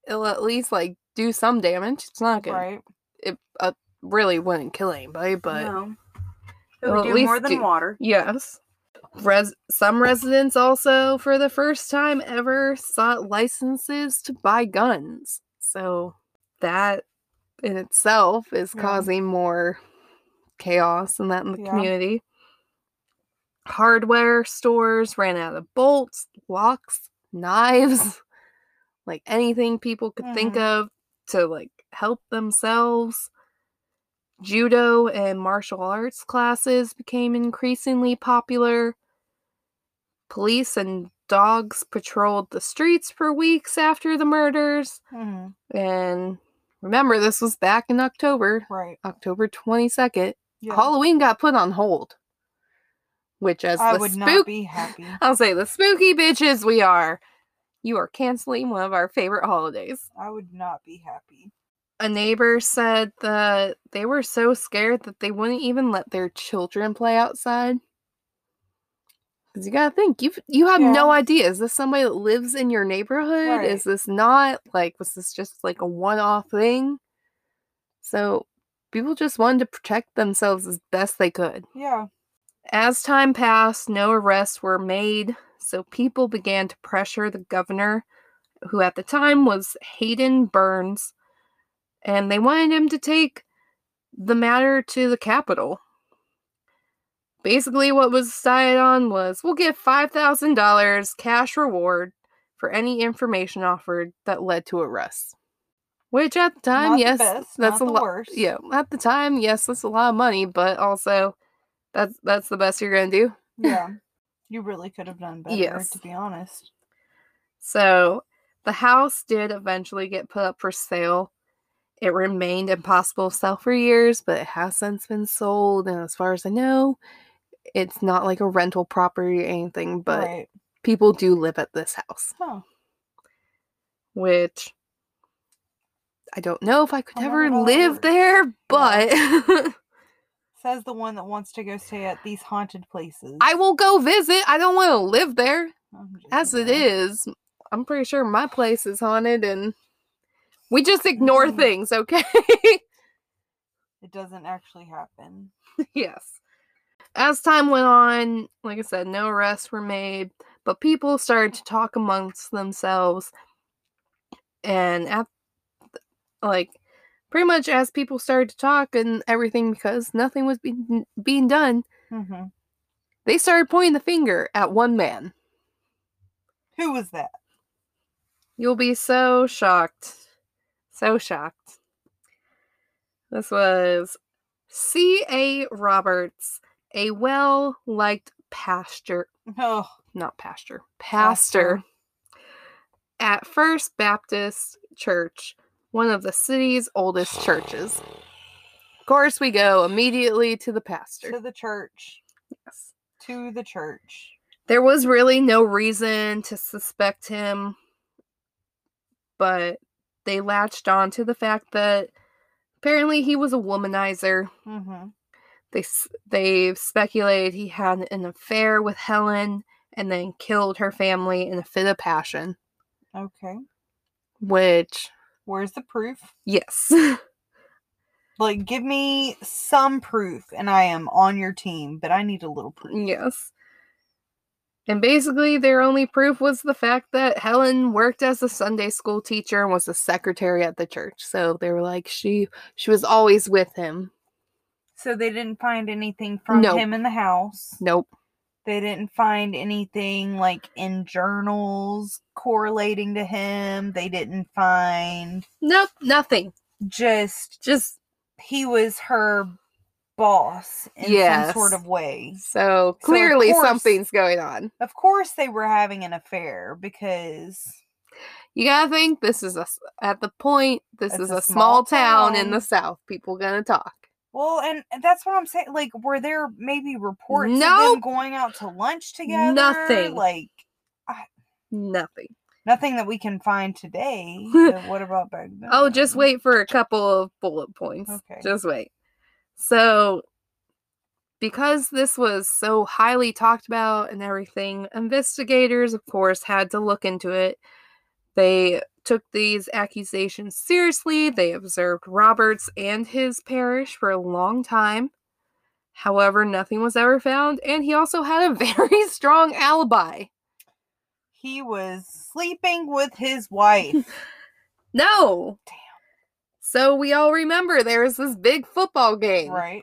Speaker 2: it'll at least like do some damage. It's not good.
Speaker 1: right.
Speaker 2: it uh, really wouldn't kill anybody, but
Speaker 1: no. It would do more than
Speaker 2: do-
Speaker 1: water.
Speaker 2: yes. Res- some residents also, for the first time ever, sought licenses to buy guns. So that in itself is
Speaker 1: Yeah.
Speaker 2: causing more chaos and that in the
Speaker 1: Yeah.
Speaker 2: community. Hardware stores ran out of bolts, locks, knives, like anything people could think
Speaker 1: Mhm.
Speaker 2: of to like help themselves. Judo and martial arts classes became increasingly popular. Police and dogs patrolled the streets for weeks after the murders.
Speaker 1: Mhm.
Speaker 2: And remember, this was back in October,
Speaker 1: Right.
Speaker 2: October 22nd.
Speaker 1: Yeah.
Speaker 2: Halloween got put on hold. Which, as
Speaker 1: I
Speaker 2: the
Speaker 1: would not be happy.
Speaker 2: I'll say the spooky bitches we are, you are canceling one of our favorite holidays.
Speaker 1: I would not be happy.
Speaker 2: A neighbor said that they were so scared that they wouldn't even let their children play outside. Because you gotta think, you you have no idea. Is this somebody that lives in your neighborhood?
Speaker 1: Right.
Speaker 2: Is this not like was this just like a one-off thing? So people just wanted to protect themselves as best they could.
Speaker 1: Yeah.
Speaker 2: As time passed, no arrests were made, so people began to pressure the governor, who at the time was Haydon Burns, and they wanted him to take the matter to the Capitol. Basically, what was decided on was we'll give $5,000 cash reward for any information offered that led to arrests. Which at the time,
Speaker 1: Not the
Speaker 2: yes,
Speaker 1: best,
Speaker 2: that's a lot. Yeah, at the time, yes, that's a lot of money, but also that's that's the best you're gonna do.
Speaker 1: Yeah. You really could have done better,
Speaker 2: Yes.
Speaker 1: to be honest.
Speaker 2: So the house did eventually get put up for sale. It remained impossible to sell for years, but it has since been sold. And as far as I know, it's not like a rental property or anything, but
Speaker 1: right.
Speaker 2: people do live at this house,
Speaker 1: Huh.
Speaker 2: which I don't know if I could
Speaker 1: I
Speaker 2: ever
Speaker 1: wonder how that
Speaker 2: live there, but
Speaker 1: Says the one that wants to go stay at these haunted places.
Speaker 2: I will go visit. I don't want to live there. As it
Speaker 1: kidding.
Speaker 2: I'm pretty sure my place is haunted and we just ignore
Speaker 1: Mhm.
Speaker 2: things, okay?
Speaker 1: It doesn't actually happen.
Speaker 2: yes. As time went on, like I said, no arrests were made, but people started to talk amongst themselves. And at like pretty much as people started to talk and everything because nothing was being being done,
Speaker 1: hmm
Speaker 2: they started pointing the finger at one man.
Speaker 1: Who was that?
Speaker 2: You'll be so shocked. So shocked. This was C.A. Roberts, a well liked pastor,
Speaker 1: Oh,
Speaker 2: not pastor, pastor at First Baptist Church, one of the city's oldest churches. Of course, we go immediately to the pastor.
Speaker 1: to the church.
Speaker 2: Yes.
Speaker 1: To the church.
Speaker 2: There was really no reason to suspect him, but they latched on to the fact that apparently he was a womanizer.
Speaker 1: Mm-hmm.
Speaker 2: They they speculated he had an affair with Helen and then killed her family in a fit of passion.
Speaker 1: Okay.
Speaker 2: Which,
Speaker 1: Where's the proof?
Speaker 2: yes,
Speaker 1: Like, give me some proof, and I am on your team, but I need a little proof.
Speaker 2: yes. And basically, their only proof was the fact that Helen worked as a Sunday school teacher and was a secretary at the church. So they were like, she she was always with him.
Speaker 1: So they didn't find anything from
Speaker 2: No.
Speaker 1: him in the house.
Speaker 2: Nope.
Speaker 1: They didn't find anything like in journals correlating to him. They didn't find
Speaker 2: Nope. Nothing.
Speaker 1: just
Speaker 2: Just
Speaker 1: he was her boss in some sort of way.
Speaker 2: so clearly
Speaker 1: course-
Speaker 2: something's going on.
Speaker 1: Of course, they were having an affair because
Speaker 2: You gotta think this is a at the point. This is
Speaker 1: a
Speaker 2: small
Speaker 1: small
Speaker 2: town in the south. People gonna talk.
Speaker 1: Well, and that's what I'm saying. Like, were there maybe reports of
Speaker 2: Nope.
Speaker 1: them going out to lunch together?
Speaker 2: Nothing.
Speaker 1: Like
Speaker 2: Nothing.
Speaker 1: nothing that we can find today. what about back then?
Speaker 2: Oh, just wait for a couple of bullet points.
Speaker 1: Okay.
Speaker 2: Just wait. So, because this was so highly talked about and everything, investigators, of course, had to look into it. They took these accusations seriously. They observed Roberts and his parish for a long time. However, nothing was ever found, and he also had a very strong alibi.
Speaker 1: He was sleeping with his wife.
Speaker 2: No. Damn. So we all remember there was this big football game.
Speaker 1: right.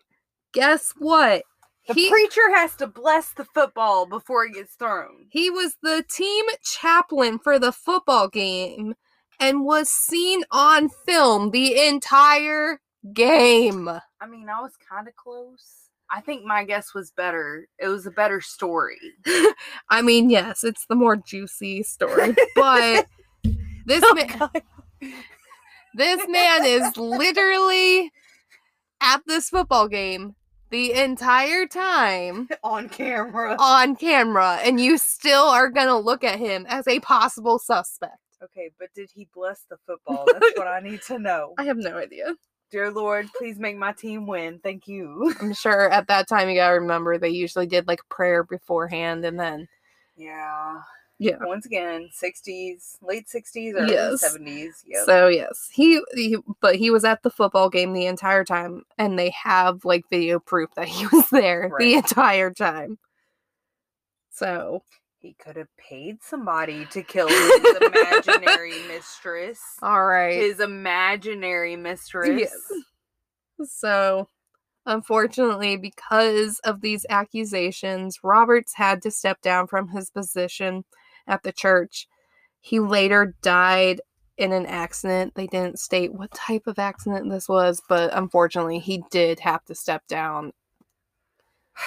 Speaker 2: Guess what?
Speaker 1: The
Speaker 2: He-
Speaker 1: preacher has to bless the football before it gets thrown.
Speaker 2: He was the team chaplain for the football game and was seen on film the entire game.
Speaker 1: I mean, I was kind of close. I think my guess was better. It was a better story.
Speaker 2: I mean, yes, it's the more juicy story, but this
Speaker 1: Oh,
Speaker 2: man, this man is literally at this football game the entire time
Speaker 1: on camera.
Speaker 2: on camera, and you still are gonna look at him as a possible suspect.
Speaker 1: Okay, but did he bless the football? That's what I need to know.
Speaker 2: I have no idea.
Speaker 1: Dear Lord, please make my team win. Thank you.
Speaker 2: I'm sure at that time you gotta remember they usually did like prayer beforehand and then
Speaker 1: Yeah.
Speaker 2: Yeah.
Speaker 1: Once again, 60s, late 60s, early
Speaker 2: Yes.
Speaker 1: 70s. Yep.
Speaker 2: so yes he, he but he was at the football game the entire time and they have like video proof that he was there the entire time so
Speaker 1: he could have paid somebody to kill his imaginary mistress.
Speaker 2: all right
Speaker 1: His imaginary mistress.
Speaker 2: Yes. So, unfortunately, because of these accusations, Roberts had to step down from his position at the church. He later died in an accident. They didn't state what type of accident this was, but unfortunately, he did have to step down.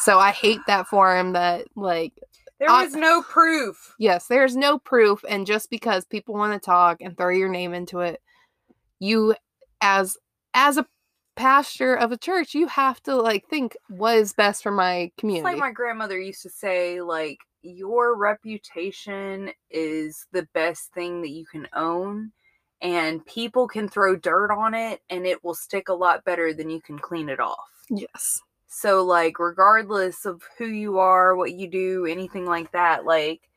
Speaker 2: So, I hate that for him that, like,
Speaker 1: There
Speaker 2: I-
Speaker 1: no proof.
Speaker 2: yes, there's no proof, and just because people want to talk and throw your name into it, you as as a pastor of a church, you have to like think what is best for my community.
Speaker 1: It's like my grandmother used to say, like, your reputation is the best thing that you can own. And people can throw dirt on it and it will stick a lot better than you can clean it off.
Speaker 2: yes.
Speaker 1: So, like, regardless of who you are, what you do, anything like that, like,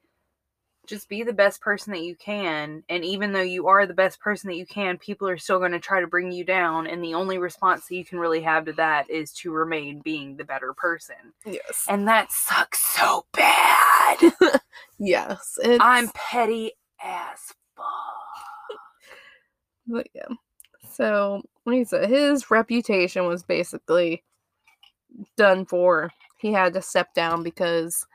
Speaker 1: just be the best person that you can. And even though you are the best person that you can, people are still going to try to bring you down. And the only response that you can really have to that is to remain being the better person.
Speaker 2: Yes.
Speaker 1: And that sucks so bad.
Speaker 2: Yes. It's,
Speaker 1: I'm petty as fuck.
Speaker 2: but yeah. So said, his reputation was basically done for. He had to step down because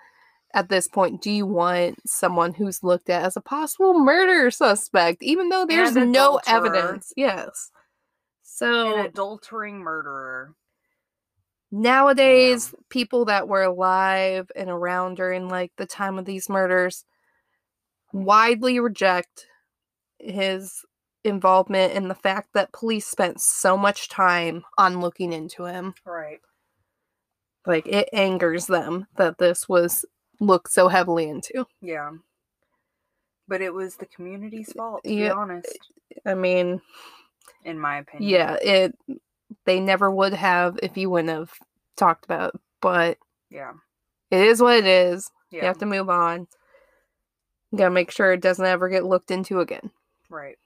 Speaker 2: at this point, do you want someone who's looked at as a possible murder suspect, even though there's no evidence? Yes. So
Speaker 1: An adultering murderer.
Speaker 2: nowadays, people that were alive and around during like the time of these murders widely reject his involvement in the fact that police spent so much time on looking into him.
Speaker 1: Right.
Speaker 2: Like it angers them that this was looked so heavily into.
Speaker 1: Yeah. But it was the community's fault, to be honest,
Speaker 2: I mean,
Speaker 1: in my opinion.
Speaker 2: yeah, it they never would have if you wouldn't have talked about it, but
Speaker 1: Yeah.
Speaker 2: it is what it is.
Speaker 1: Yeah.
Speaker 2: You have to move on. You gotta make sure it doesn't ever get looked into again.
Speaker 1: Right.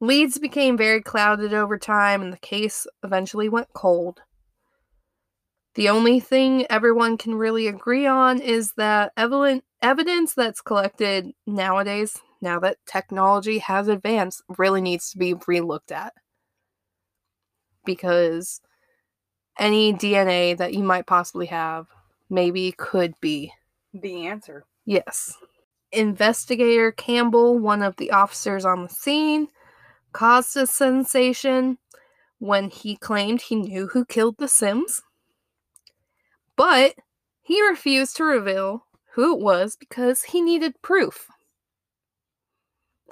Speaker 2: Leads became very clouded over time, and the case eventually went cold. The only thing everyone can really agree on is that evident, evidence that's collected nowadays, now that technology has advanced, really needs to be relooked at. Because any DNA that you might possibly have maybe could be
Speaker 1: The answer.
Speaker 2: Yes. Investigator Campbell, one of the officers on the scene, caused a sensation when he claimed he knew who killed the Sims. But he refused to reveal who it was because he needed proof.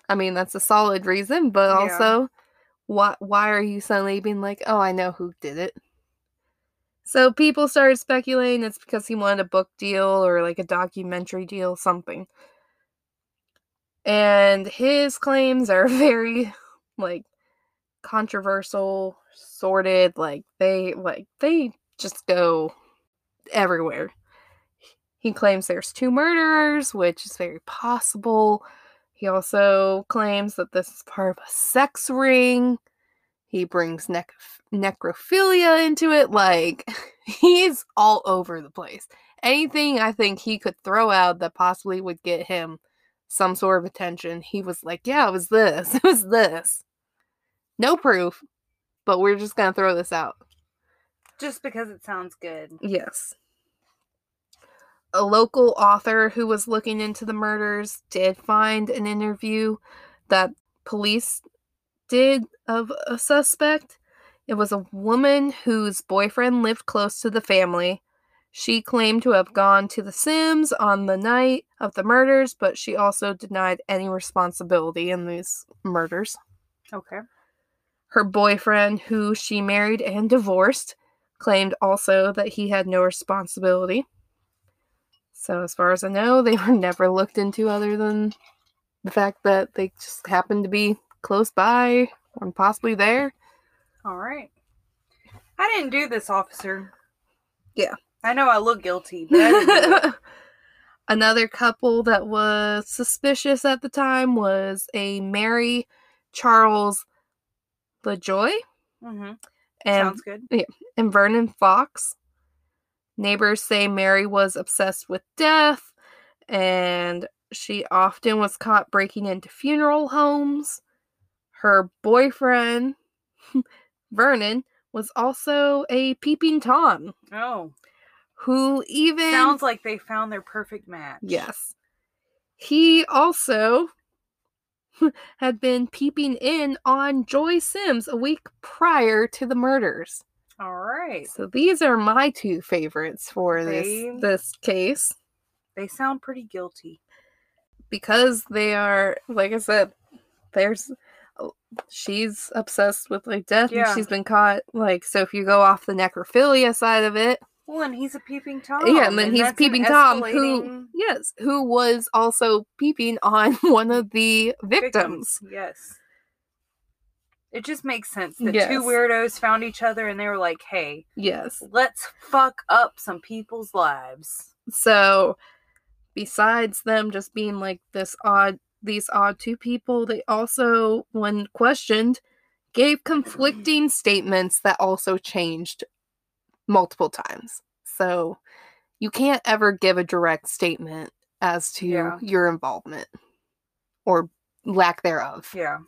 Speaker 2: I mean, that's a solid reason, but
Speaker 1: Yeah.
Speaker 2: also, why, why are you suddenly being like, oh, I know who did it? So people started speculating it's because he wanted a book deal or like a documentary deal, something. And his claims are very like controversial, sorted, like they like they just go everywhere. He claims there's two murderers, which is very possible. He also claims that this is part of a sex ring. He brings nec- necrophilia into it. Like, he's all over the place. Anything I think he could throw out that possibly would get him some sort of attention, he was like, Yeah, it was this. It was this. No proof, but we're just going to throw this out.
Speaker 1: Just because it sounds good.
Speaker 2: Yes. A local author who was looking into the murders did find an interview that police did of a suspect. It was a woman whose boyfriend lived close to the family. She claimed to have gone to The Sims on the night of the murders, but she also denied any responsibility in these murders.
Speaker 1: Okay.
Speaker 2: Her boyfriend, who she married and divorced, claimed also that he had no responsibility. So, as far as I know, they were never looked into other than the fact that they just happened to be close by or possibly there.
Speaker 1: All right. I didn't do this, officer.
Speaker 2: Yeah.
Speaker 1: I know I look guilty, but I didn't do it.
Speaker 2: Another couple that was suspicious at the time was a Mary Charles LaJoy
Speaker 1: Mhm.
Speaker 2: and
Speaker 1: Sounds good.
Speaker 2: and Vernon Fox. Neighbors say Mary was obsessed with death and she often was caught breaking into funeral homes. Her boyfriend, Vernon, was also a peeping Tom
Speaker 1: Oh,
Speaker 2: who even
Speaker 1: sounds like they found their perfect match.
Speaker 2: Yes. He also had been peeping in on Joy Sims a week prior to the murders.
Speaker 1: All right.
Speaker 2: So these are my two favorites for this
Speaker 1: They-
Speaker 2: this case
Speaker 1: They sound pretty guilty.
Speaker 2: because they are like I said there's oh, she's obsessed with like death
Speaker 1: Yeah.
Speaker 2: and she's been caught like so if you go off the necrophilia side of it
Speaker 1: Well, and he's a peeping tom.
Speaker 2: yeah and then he's
Speaker 1: that's an
Speaker 2: peeping tom who yes who was also peeping on one of the victims.
Speaker 1: Yes. It just makes sense that
Speaker 2: Yes.
Speaker 1: two weirdos found each other and they were like, "Hey,
Speaker 2: Yes.
Speaker 1: let's fuck up some people's lives."
Speaker 2: So besides them just being like this odd these odd two people, they also when questioned gave conflicting statements that also changed multiple times. So you can't ever give a direct statement as to
Speaker 1: Yeah.
Speaker 2: your involvement or lack thereof.
Speaker 1: Yeah.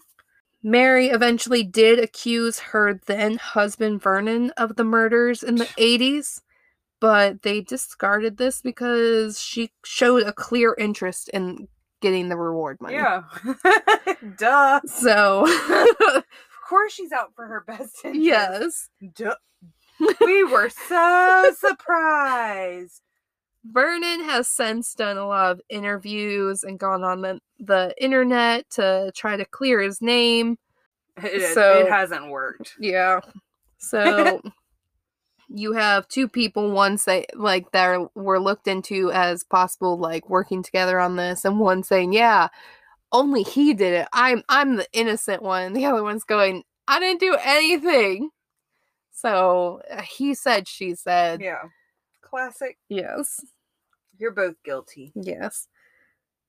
Speaker 2: Mary eventually did accuse her then husband Vernon of the murders in the 80s, but they discarded this because she showed a clear interest in getting the reward money.
Speaker 1: Yeah. Duh.
Speaker 2: So,
Speaker 1: Of course she's out for her best interest.
Speaker 2: yes.
Speaker 1: Duh. We were so surprised.
Speaker 2: Vernon has since done a lot of interviews and gone on the, the internet to try to clear his name.
Speaker 1: It,
Speaker 2: So-
Speaker 1: it hasn't worked.
Speaker 2: Yeah. So you have two people, one say like that were looked into as possible like working together on this, and one saying, Yeah, only he did it. I'm I'm the innocent one. The other one's going, I didn't do anything. So uh, he said, she said.
Speaker 1: Yeah. Classic.
Speaker 2: Yes.
Speaker 1: You're both guilty.
Speaker 2: Yes.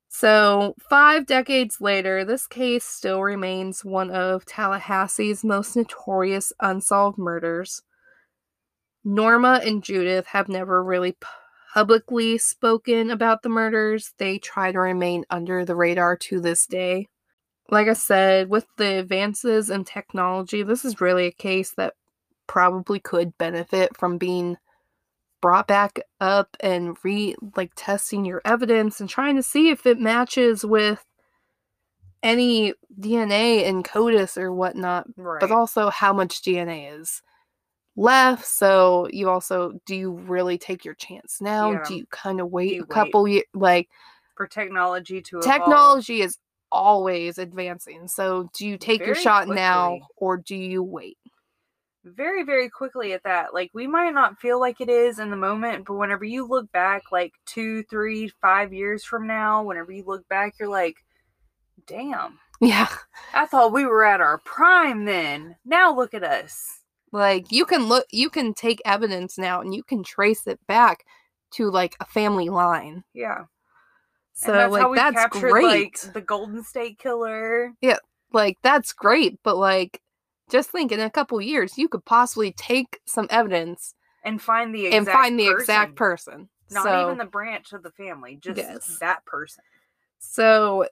Speaker 2: So, five decades later, this case still remains one of Tallahassee's most notorious unsolved murders. Norma and Judith have never really publicly spoken about the murders. They try to remain under the radar to this day. Like I said, with the advances in technology, this is really a case that probably could benefit from being brought back up and re like testing your evidence and trying to see if it matches with any DNA in CODIS or whatnot,
Speaker 1: Right.
Speaker 2: but also how much DNA is left. So you also do you really take your chance now?
Speaker 1: Yeah.
Speaker 2: Do you kind of wait a couple years? Like
Speaker 1: for technology to evolve.
Speaker 2: technology is always advancing. So do you take your
Speaker 1: Very
Speaker 2: shot now or do you wait?
Speaker 1: Very very quickly at that like we might not feel like it is in the moment but whenever you look back like two three five years from now whenever you look back you're like damn
Speaker 2: Yeah.
Speaker 1: i thought we were at our prime then now look at us
Speaker 2: Like you can look you can take evidence now and you can trace it back to like a family line.
Speaker 1: yeah
Speaker 2: So
Speaker 1: and that's
Speaker 2: like
Speaker 1: how we
Speaker 2: that's
Speaker 1: captured
Speaker 2: great.
Speaker 1: like the Golden State Killer. Yeah.
Speaker 2: Like that's great, but like just think in a couple years you could possibly take some evidence
Speaker 1: and find the exact
Speaker 2: and find the
Speaker 1: person.
Speaker 2: exact person.
Speaker 1: Not
Speaker 2: so,
Speaker 1: even the branch of the family, just
Speaker 2: Yes.
Speaker 1: that person.
Speaker 2: So,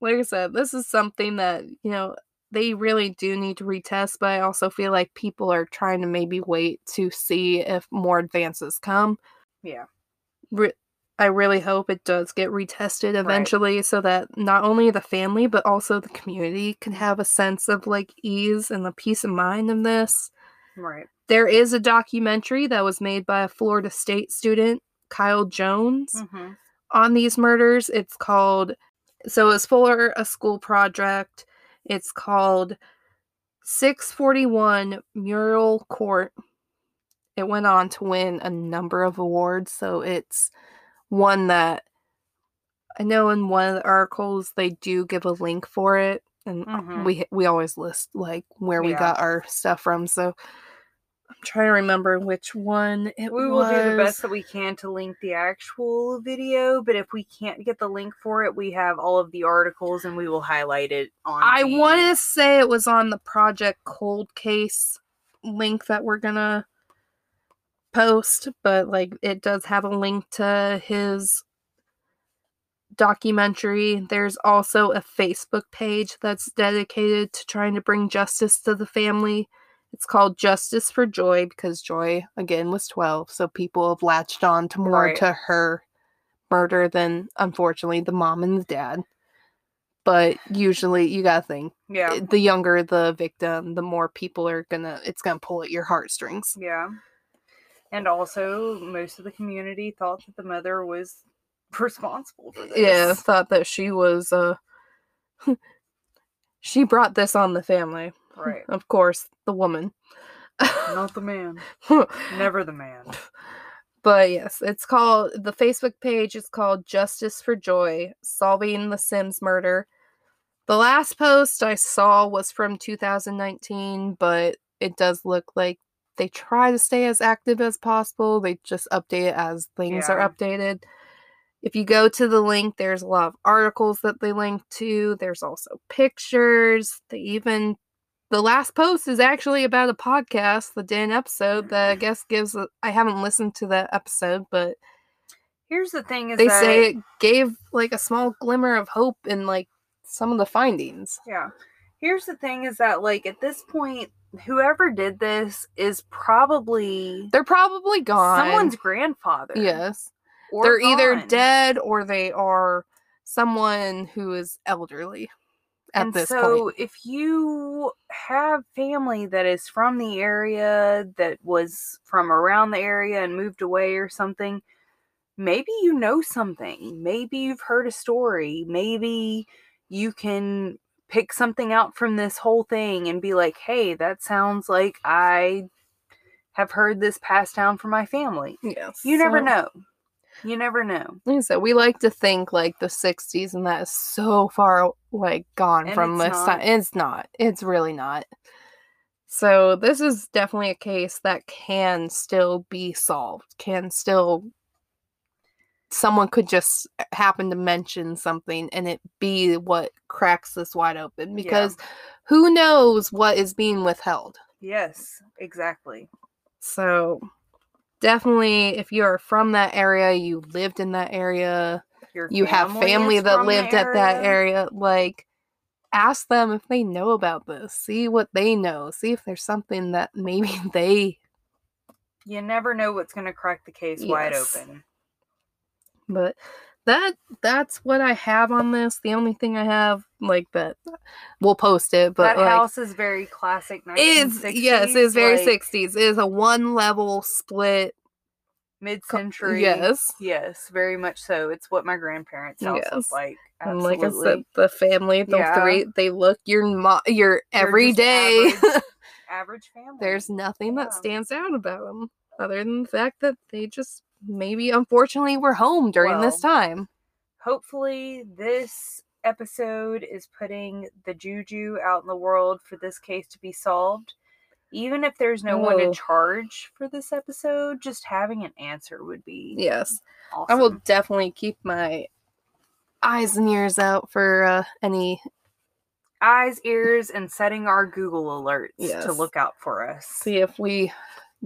Speaker 2: like I said, this is something that, you know, they really do need to retest, but I also feel like people are trying to maybe wait to see if more advances come.
Speaker 1: Yeah.
Speaker 2: Re- I really hope it does get retested eventually so that not only the family, but also the community can have a sense of like ease and the peace of mind of this.
Speaker 1: Right.
Speaker 2: There is a documentary that was made by a Florida State student, Kyle Jones
Speaker 1: hmm
Speaker 2: on these murders. It's called so it's for a school project. It's called 641 Mural Court. It went on to win a number of awards, so it's one that I know in one of the articles they do give a link for it and
Speaker 1: Mhm.
Speaker 2: we we always list like where we
Speaker 1: Yeah.
Speaker 2: got our stuff from. So I'm trying to remember which one it
Speaker 1: We will do the best that we can to link the actual video, but if we can't get the link for it, we have all of the articles and we will highlight it on.
Speaker 2: I
Speaker 1: the-
Speaker 2: want to say it was on the Project Cold Case link that we're gonna post, but like it does have a link to his documentary. There's also a Facebook page that's dedicated to trying to bring justice to the family. It's called Justice for Joy because Joy again was 12, so people have latched on to more
Speaker 1: Right.
Speaker 2: to her murder than unfortunately the mom and the dad. But usually you gotta think
Speaker 1: Yeah.
Speaker 2: Eh, the younger the victim, the more people are gonna it's gonna pull at your heartstrings.
Speaker 1: Yeah. And also, most of the community thought that the mother was responsible for this.
Speaker 2: Yeah, thought that she was uh she brought this on the family.
Speaker 1: Right.
Speaker 2: Of course, the woman.
Speaker 1: Not the man. Never the man.
Speaker 2: but yes, it's called the Facebook page is called Justice for Joy: Solving the Sims Murder. The last post I saw was from 2019, but it does look like they try to stay as active as possible. They just update it as things are updated. If you go to the link, there's a lot of articles that they link to. There's also pictures. They even the last post is actually about a podcast, the Dan episode that I mm. guess gives. A, I haven't listened to that episode, but
Speaker 1: Here's the thing: is
Speaker 2: they say it gave like a small glimmer of hope in like some of the findings.
Speaker 1: Yeah. Here's the thing: is that like at this point, whoever did this is probably
Speaker 2: They're probably gone.
Speaker 1: someone's grandfather.
Speaker 2: yes,
Speaker 1: or
Speaker 2: they're either dead or they are someone who is elderly at
Speaker 1: and
Speaker 2: this
Speaker 1: so
Speaker 2: point.
Speaker 1: if you have family that is from the area that was from around the area and moved away or something maybe you know something maybe you've heard a story maybe you can pick something out from this whole thing and be like hey that sounds like i have heard this passed down from my family
Speaker 2: Yes,
Speaker 1: you never
Speaker 2: so-
Speaker 1: know you never know
Speaker 2: Like said, we like to think like the '60s, and that is so far like gone
Speaker 1: And
Speaker 2: from this time. It's not. It's really not. So this is definitely a case that can still be solved. Can still someone could just uh, happen to mention something and it be what cracks this wide open because who knows what is being withheld.
Speaker 1: yes exactly
Speaker 2: So definitely if you are from that area, you lived in that area,
Speaker 1: Your
Speaker 2: you have family that lived at that area like ask them if they know about this see what they know see if there's something that maybe they
Speaker 1: you never know what's going to crack the case wide open.
Speaker 2: But that that's what i have on this the only thing i have like that we'll post it but
Speaker 1: that
Speaker 2: like
Speaker 1: house is very classic.
Speaker 2: is
Speaker 1: 1960s,
Speaker 2: yes it's very
Speaker 1: like,
Speaker 2: 60s it is a one level split
Speaker 1: mid-century.
Speaker 2: yes
Speaker 1: yes, very much so. It's what my grandparents' house
Speaker 2: Yes.
Speaker 1: was like.
Speaker 2: and like i said the family the
Speaker 1: Yeah.
Speaker 2: three they look your mo- your
Speaker 1: They're
Speaker 2: every
Speaker 1: just
Speaker 2: day
Speaker 1: average, average family.
Speaker 2: there's nothing that stands out about them other than the fact that they just maybe unfortunately we're home during this time
Speaker 1: hopefully this episode is putting the juju out in the world for this case to be solved. Even if there's no one
Speaker 2: Oh.
Speaker 1: to charge for this episode, just having an answer would be
Speaker 2: yes
Speaker 1: awesome.
Speaker 2: i will definitely keep my eyes and ears out for uh, any.
Speaker 1: Eyes, ears, and setting our Google alerts
Speaker 2: Yes.
Speaker 1: to look out for us.
Speaker 2: See if we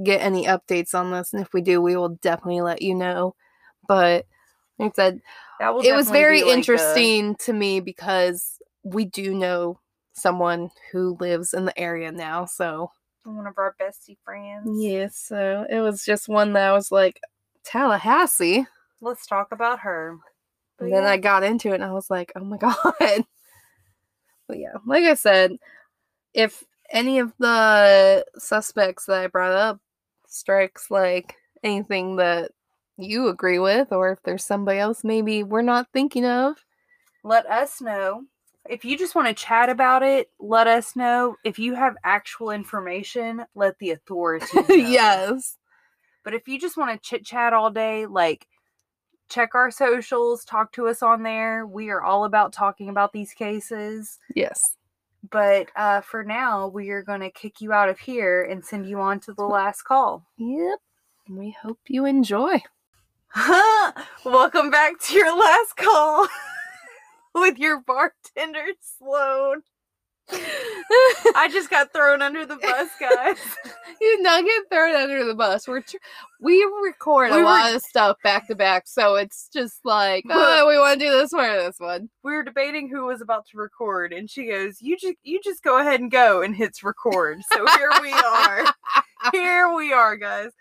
Speaker 2: get any updates on this, and if we do, we will definitely let you know. But like I said, it was very
Speaker 1: like a-
Speaker 2: interesting to me because we do know someone who lives in the area now. So
Speaker 1: one of our bestie friends.
Speaker 2: yeah, so it was just one that I was like Tallahassee.
Speaker 1: Let's talk about her. But
Speaker 2: And then
Speaker 1: yeah.
Speaker 2: I got into it and I was like, oh my god. But yeah, like I said, if any of the suspects that I brought up strikes like anything that you agree with, or if there's somebody else maybe we're not thinking of,
Speaker 1: let us know. If you just want to chat about it, let us know. If you have actual information, let the authorities
Speaker 2: yes.
Speaker 1: But if you just want to chit chat all day, like check our socials, talk to us on there. We are all about talking about these cases.
Speaker 2: Yes.
Speaker 1: But uh, for now, we are going to kick you out of here and send you on to the last call.
Speaker 2: Yep. We hope you enjoy.
Speaker 1: Welcome back to your last call with your bartender, Sloan. I just got thrown under the bus, guys.
Speaker 2: you did not get thrown under the bus. We're tr- we record a
Speaker 1: were-
Speaker 2: lot of stuff back to back, so it's just like, oh, we want to do this one or this one.
Speaker 1: we were debating who was about to record, and she goes, "You just, you just go ahead and go," and hits record. So here we are. here we are, guys.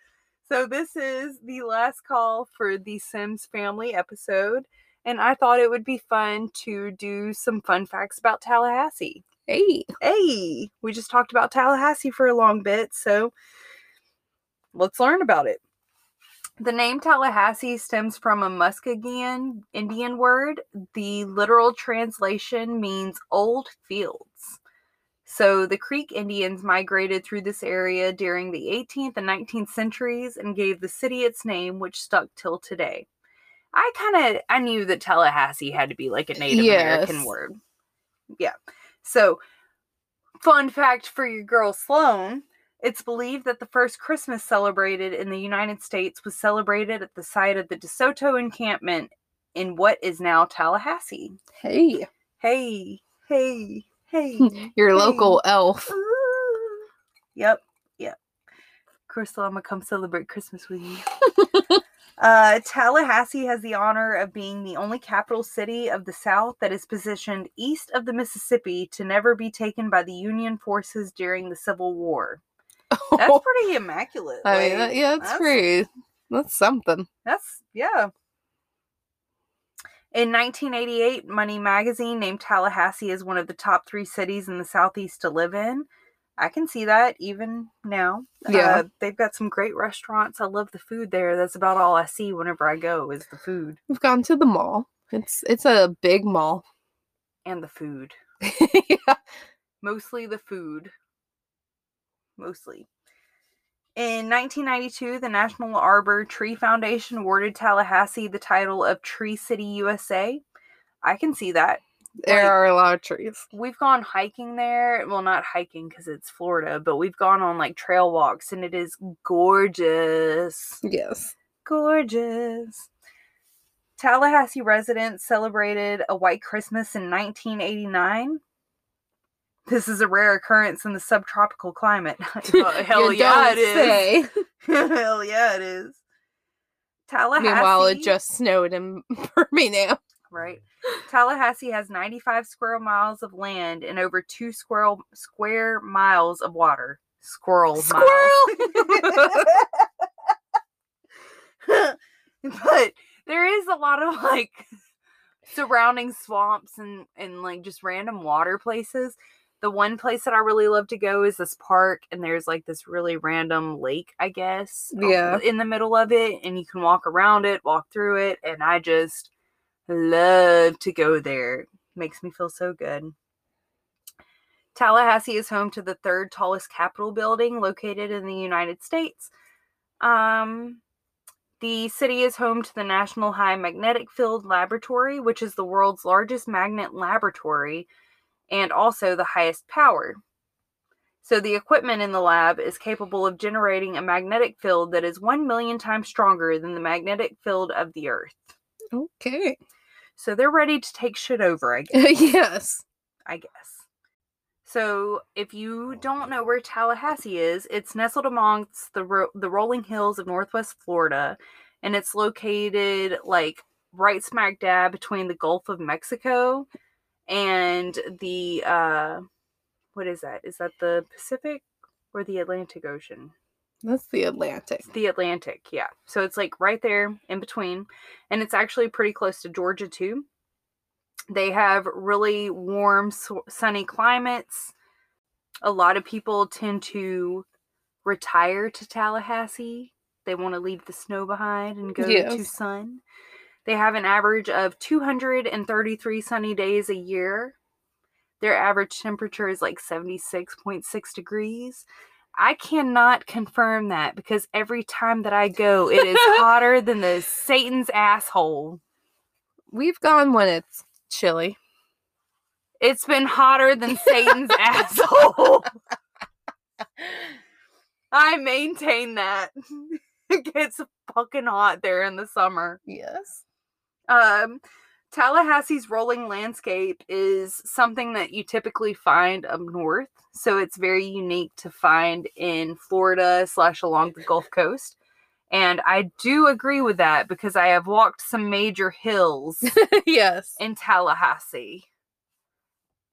Speaker 1: So this is the last call for the Sims family episode, and I thought it would be fun to do some fun facts about Tallahassee.
Speaker 2: Hey,
Speaker 1: Hey, we just talked about Tallahassee for a long bit, so let's learn about it. The name Tallahassee stems from a Muskogee Indian word. The literal translation means old fields. So the Creek Indians migrated through this area during the 18th and 19th centuries and gave the city its name, which stuck till today. I kind of I knew that Tallahassee had to be like a Native American word. Yeah. So, fun fact for your girl Sloan it's believed that the first Christmas celebrated in the United States was celebrated at the site of the DeSoto encampment in what is now Tallahassee.
Speaker 2: hey,
Speaker 1: Hey, hey, hey.
Speaker 2: your
Speaker 1: Hey.
Speaker 2: local elf.
Speaker 1: Yep, yep. Crystal, I'm gonna come celebrate Christmas with you. uh, Tallahassee has the honor of being the only capital city of the South that is positioned east of the Mississippi to never be taken by the Union forces during the Civil War. That's pretty immaculate.
Speaker 2: I mean, that- yeah, it's
Speaker 1: that's-
Speaker 2: pretty. That's something.
Speaker 1: That's yeah. In 1988, Money Magazine named Tallahassee as one of the top three cities in the Southeast to live in. I can see that even now.
Speaker 2: Yeah.
Speaker 1: Uh, they've got some great restaurants. I love the food there. That's about all I see whenever I go is the food
Speaker 2: We've gone to the mall. It's it's a big mall.
Speaker 1: and the food.
Speaker 2: yeah.
Speaker 1: Mostly the food. Mostly. In 1992, the National Arbor Tree Foundation awarded Tallahassee the title of Tree City USA. I can see that.
Speaker 2: There
Speaker 1: Like-
Speaker 2: are a lot of trees.
Speaker 1: We've gone hiking there. Well, not hiking because it's Florida, but we've gone on like trail walks and it is gorgeous.
Speaker 2: Yes.
Speaker 1: Gorgeous. Tallahassee residents celebrated a white Christmas in 1989. This is a rare occurrence in the subtropical climate. Hell yeah, it is. Hell yeah, it is. Tallahassee.
Speaker 2: Meanwhile, it just snowed in Birmingham.
Speaker 1: Right. Tallahassee has 95 square miles of land and over two squirrel square miles of water. Squirrel miles. but there is a lot of like surrounding swamps and and like just random water places. The one place that I really love to go is this park, and there's like this really random lake, I guess,
Speaker 2: Yeah.
Speaker 1: in the middle of it, and you can walk around it, walk through it, and I just love to go there. Makes me feel so good. Tallahassee is home to the third tallest Capitol building located in the United States. Um, the city is home to the National High Magnetic Field Laboratory, which is the world's largest magnet laboratory and also the highest power. So, the equipment in the lab is capable of generating a magnetic field that is 1 million times stronger than the magnetic field of the Earth.
Speaker 2: Okay.
Speaker 1: So they're ready to take shit over, I guess.
Speaker 2: yes.
Speaker 1: I guess. So, if you don't know where Tallahassee is, it's nestled amongst the ro- the rolling hills of Northwest Florida, and it's located like right smack dab between the Gulf of Mexico and the uh, what is that? Is that the Pacific or the Atlantic Ocean?
Speaker 2: That's the Atlantic.
Speaker 1: The Atlantic, yeah. So it's like right there in between, and it's actually pretty close to Georgia too. They have really warm, sunny climates. A lot of people tend to retire to Tallahassee. They want to leave the snow behind and go to sun. They have an average of 233 sunny days a year. Their average temperature is like 76.6 degrees. I cannot confirm that because every time that I go, it is hotter than the Satan's asshole.
Speaker 2: We've gone when it's chilly.
Speaker 1: It's been hotter than Satan's asshole. I maintain that. it gets fucking hot there in the summer.
Speaker 2: Yes.
Speaker 1: Um, Tallahassee's rolling landscape is something that you typically find up north, so it's very unique to find in Florida slash along the Gulf Coast. And I do agree with that because I have walked some major hills
Speaker 2: yes.
Speaker 1: in Tallahassee,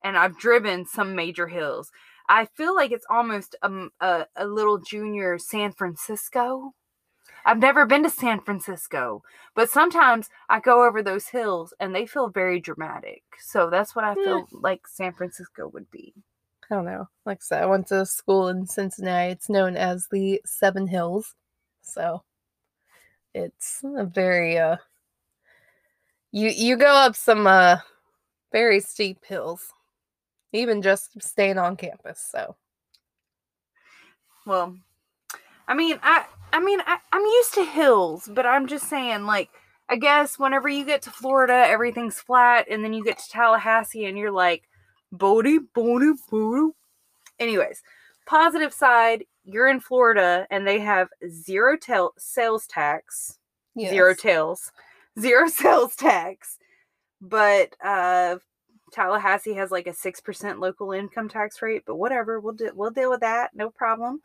Speaker 1: and I've driven some major hills. I feel like it's almost um, a, a little junior San Francisco. I've never been to San Francisco, but sometimes I go over those hills and they feel very dramatic. So that's what I feel like San Francisco would be.
Speaker 2: I don't know. Like I said, I went to school in Cincinnati. It's known as the Seven Hills. So it's a very uh you you go up some uh very steep hills. Even just staying on campus. So
Speaker 1: Well, I mean, I I mean, I, I'm used to hills, but I'm just saying, like, I guess whenever you get to Florida, everything's flat, and then you get to Tallahassee, and you're like, Bodie, Bodie, Bodie. Anyways, positive side, you're in Florida, and they have zero tel- sales tax, zero tails, zero sales tax, but uh, Tallahassee has like a six percent local income tax rate. But whatever, we'll do, we'll deal with that, no problem.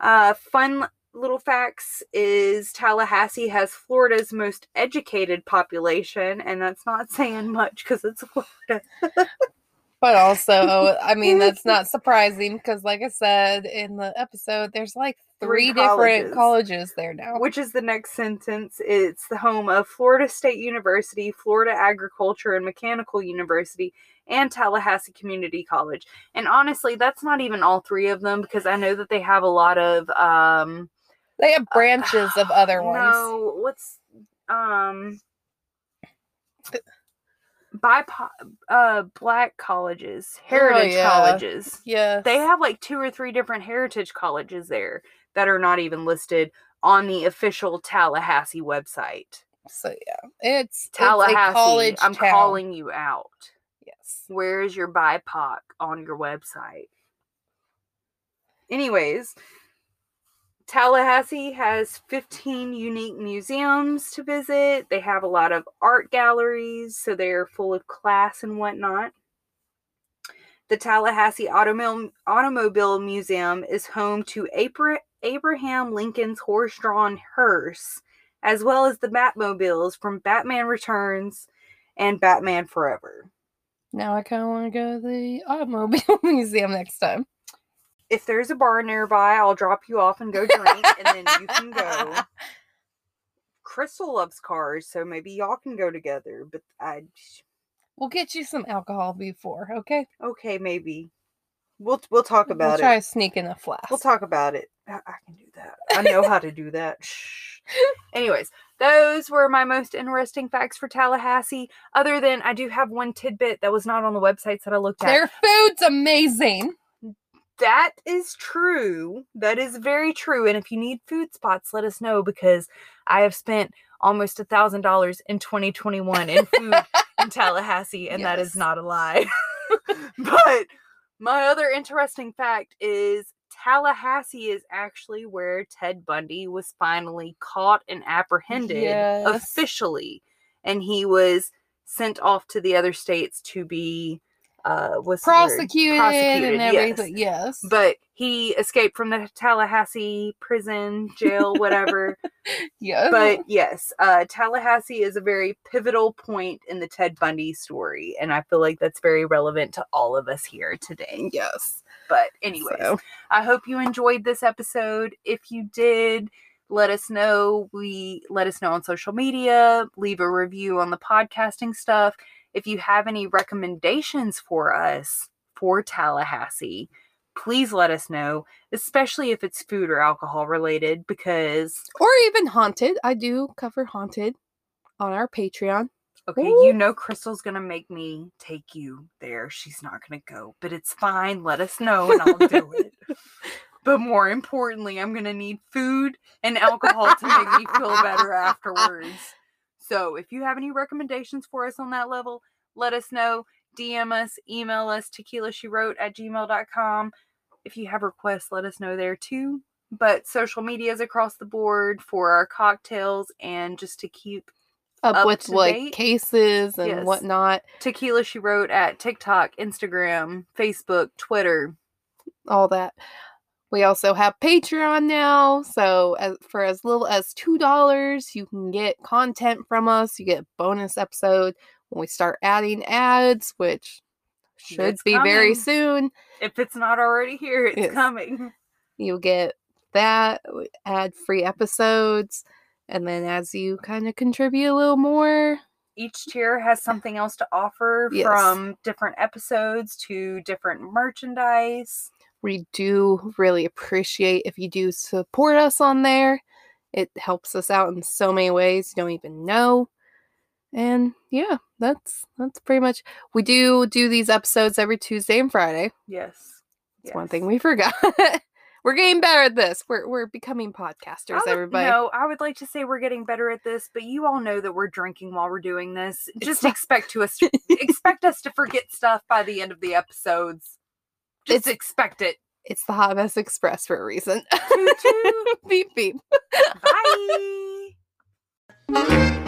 Speaker 1: Uh, fun little facts is Tallahassee has Florida's most educated population, and that's not saying much because it's Florida.
Speaker 2: But also, I mean, that's not surprising because, like I said in the episode, there's like
Speaker 1: Three
Speaker 2: three, different
Speaker 1: colleges.
Speaker 2: colleges there now.
Speaker 1: Which is the next sentence? It's the home of Florida State University, Florida Agriculture and Mechanical University, and Tallahassee Community College. And honestly, that's not even all three of them because I know that they have a lot of um
Speaker 2: They have branches of other ones.
Speaker 1: No, what's um BIPO uh black colleges, heritage
Speaker 2: yeah.
Speaker 1: colleges.
Speaker 2: Yeah.
Speaker 1: They have like two or three different heritage colleges there that are not even listed on the official Tallahassee website.
Speaker 2: So yeah, it's it's
Speaker 1: Tallahassee,
Speaker 2: college
Speaker 1: I'm
Speaker 2: town.
Speaker 1: calling you out.
Speaker 2: Yes.
Speaker 1: Where is your BIPOC on your website? Anyways, Tallahassee has 15 unique museums to visit. They have a lot of art galleries, so they're full of class and whatnot. The Tallahassee Automobile, Automobile Museum is home to Abra- Abraham Lincoln's horse drawn hearse, as well as the Batmobiles from Batman Returns and Batman Forever.
Speaker 2: Now I kind of want to go to the automobile museum next time.
Speaker 1: If there's a bar nearby, I'll drop you off and go drink, and then you can go. Crystal loves cars, so maybe y'all can go together. But I,
Speaker 2: We'll get you some alcohol before, okay?
Speaker 1: okay, maybe we'll we'll talk about it.
Speaker 2: We'll try
Speaker 1: it.
Speaker 2: to sneak in a flask.
Speaker 1: We'll talk about it. I, I can do that. I know how to do that. Shh. Anyways, those were my most interesting facts for Tallahassee. Other than I do have one tidbit that was not on the websites that I looked at.
Speaker 2: Their food's amazing.
Speaker 1: That is true. That is very true. And if you need food spots, let us know because I have spent almost a thousand dollars in 2021 in food in Tallahassee, and that is not a lie. but my other interesting fact is Tallahassee is actually where Ted Bundy was finally caught and apprehended
Speaker 2: Yes.
Speaker 1: officially. And he was sent off to the other states to be uh word?
Speaker 2: prosecuted,
Speaker 1: Prosecuted,
Speaker 2: and
Speaker 1: yes.
Speaker 2: everything. Yes.
Speaker 1: But he escaped from the Tallahassee prison, jail, whatever.
Speaker 2: yes.
Speaker 1: but yes, uh, Tallahassee is a very pivotal point in the Ted Bundy story, and I feel like that's very relevant to all of us here today.
Speaker 2: yes.
Speaker 1: But anyways,
Speaker 2: So,
Speaker 1: I hope you enjoyed this episode. If you did, let us know. We let us know on social media. Leave a review on the podcasting stuff. If you have any recommendations for us for Tallahassee, please let us know, especially if it's food or alcohol related, because
Speaker 2: or even haunted. I do cover haunted on our Patreon.
Speaker 1: okay,
Speaker 2: Ooh.
Speaker 1: you know Crystal's gonna make me take you there. She's not gonna go, but it's fine. Let us know and I'll do it. But more importantly, I'm going to need food and alcohol to make me feel better afterwards. So if you have any recommendations for us on that level, let us know. DM us, email us, tequila she wrote at gmail.com. If you have requests, let us know there too. But social media is across the board for our cocktails and just to keep
Speaker 2: Up,
Speaker 1: Up
Speaker 2: with like
Speaker 1: date?
Speaker 2: cases and
Speaker 1: Yes.
Speaker 2: whatnot.
Speaker 1: tequila she wrote at TikTok, Instagram, Facebook, Twitter.
Speaker 2: all that. We also have Patreon now, so as for as little as two dollars, you can get content from us. You get bonus episode when we start adding ads, which should
Speaker 1: It's
Speaker 2: be very soon.
Speaker 1: If it's not already here, it's
Speaker 2: Yes.
Speaker 1: coming.
Speaker 2: You'll get that ad free episodes, and then as you kind of contribute a little more,
Speaker 1: each tier has something else to offer
Speaker 2: Yes.
Speaker 1: from different episodes to different merchandise.
Speaker 2: We do really appreciate if you do support us on there. It helps us out in so many ways you don't even know. And yeah, that's that's pretty much. We do do these episodes every Tuesday and Friday.
Speaker 1: Yes.
Speaker 2: It's one thing we forgot. we're getting better at this. We're we're becoming podcasters,
Speaker 1: would,
Speaker 2: everybody.
Speaker 1: No, I would like to say we're getting better at this, but you all know that we're drinking while we're doing this. Just expect to us expect us to forget stuff by the end of the episodes. Just
Speaker 2: it's,
Speaker 1: expect it.
Speaker 2: It's the Hot Mess Express for a reason. beep beep. Bye.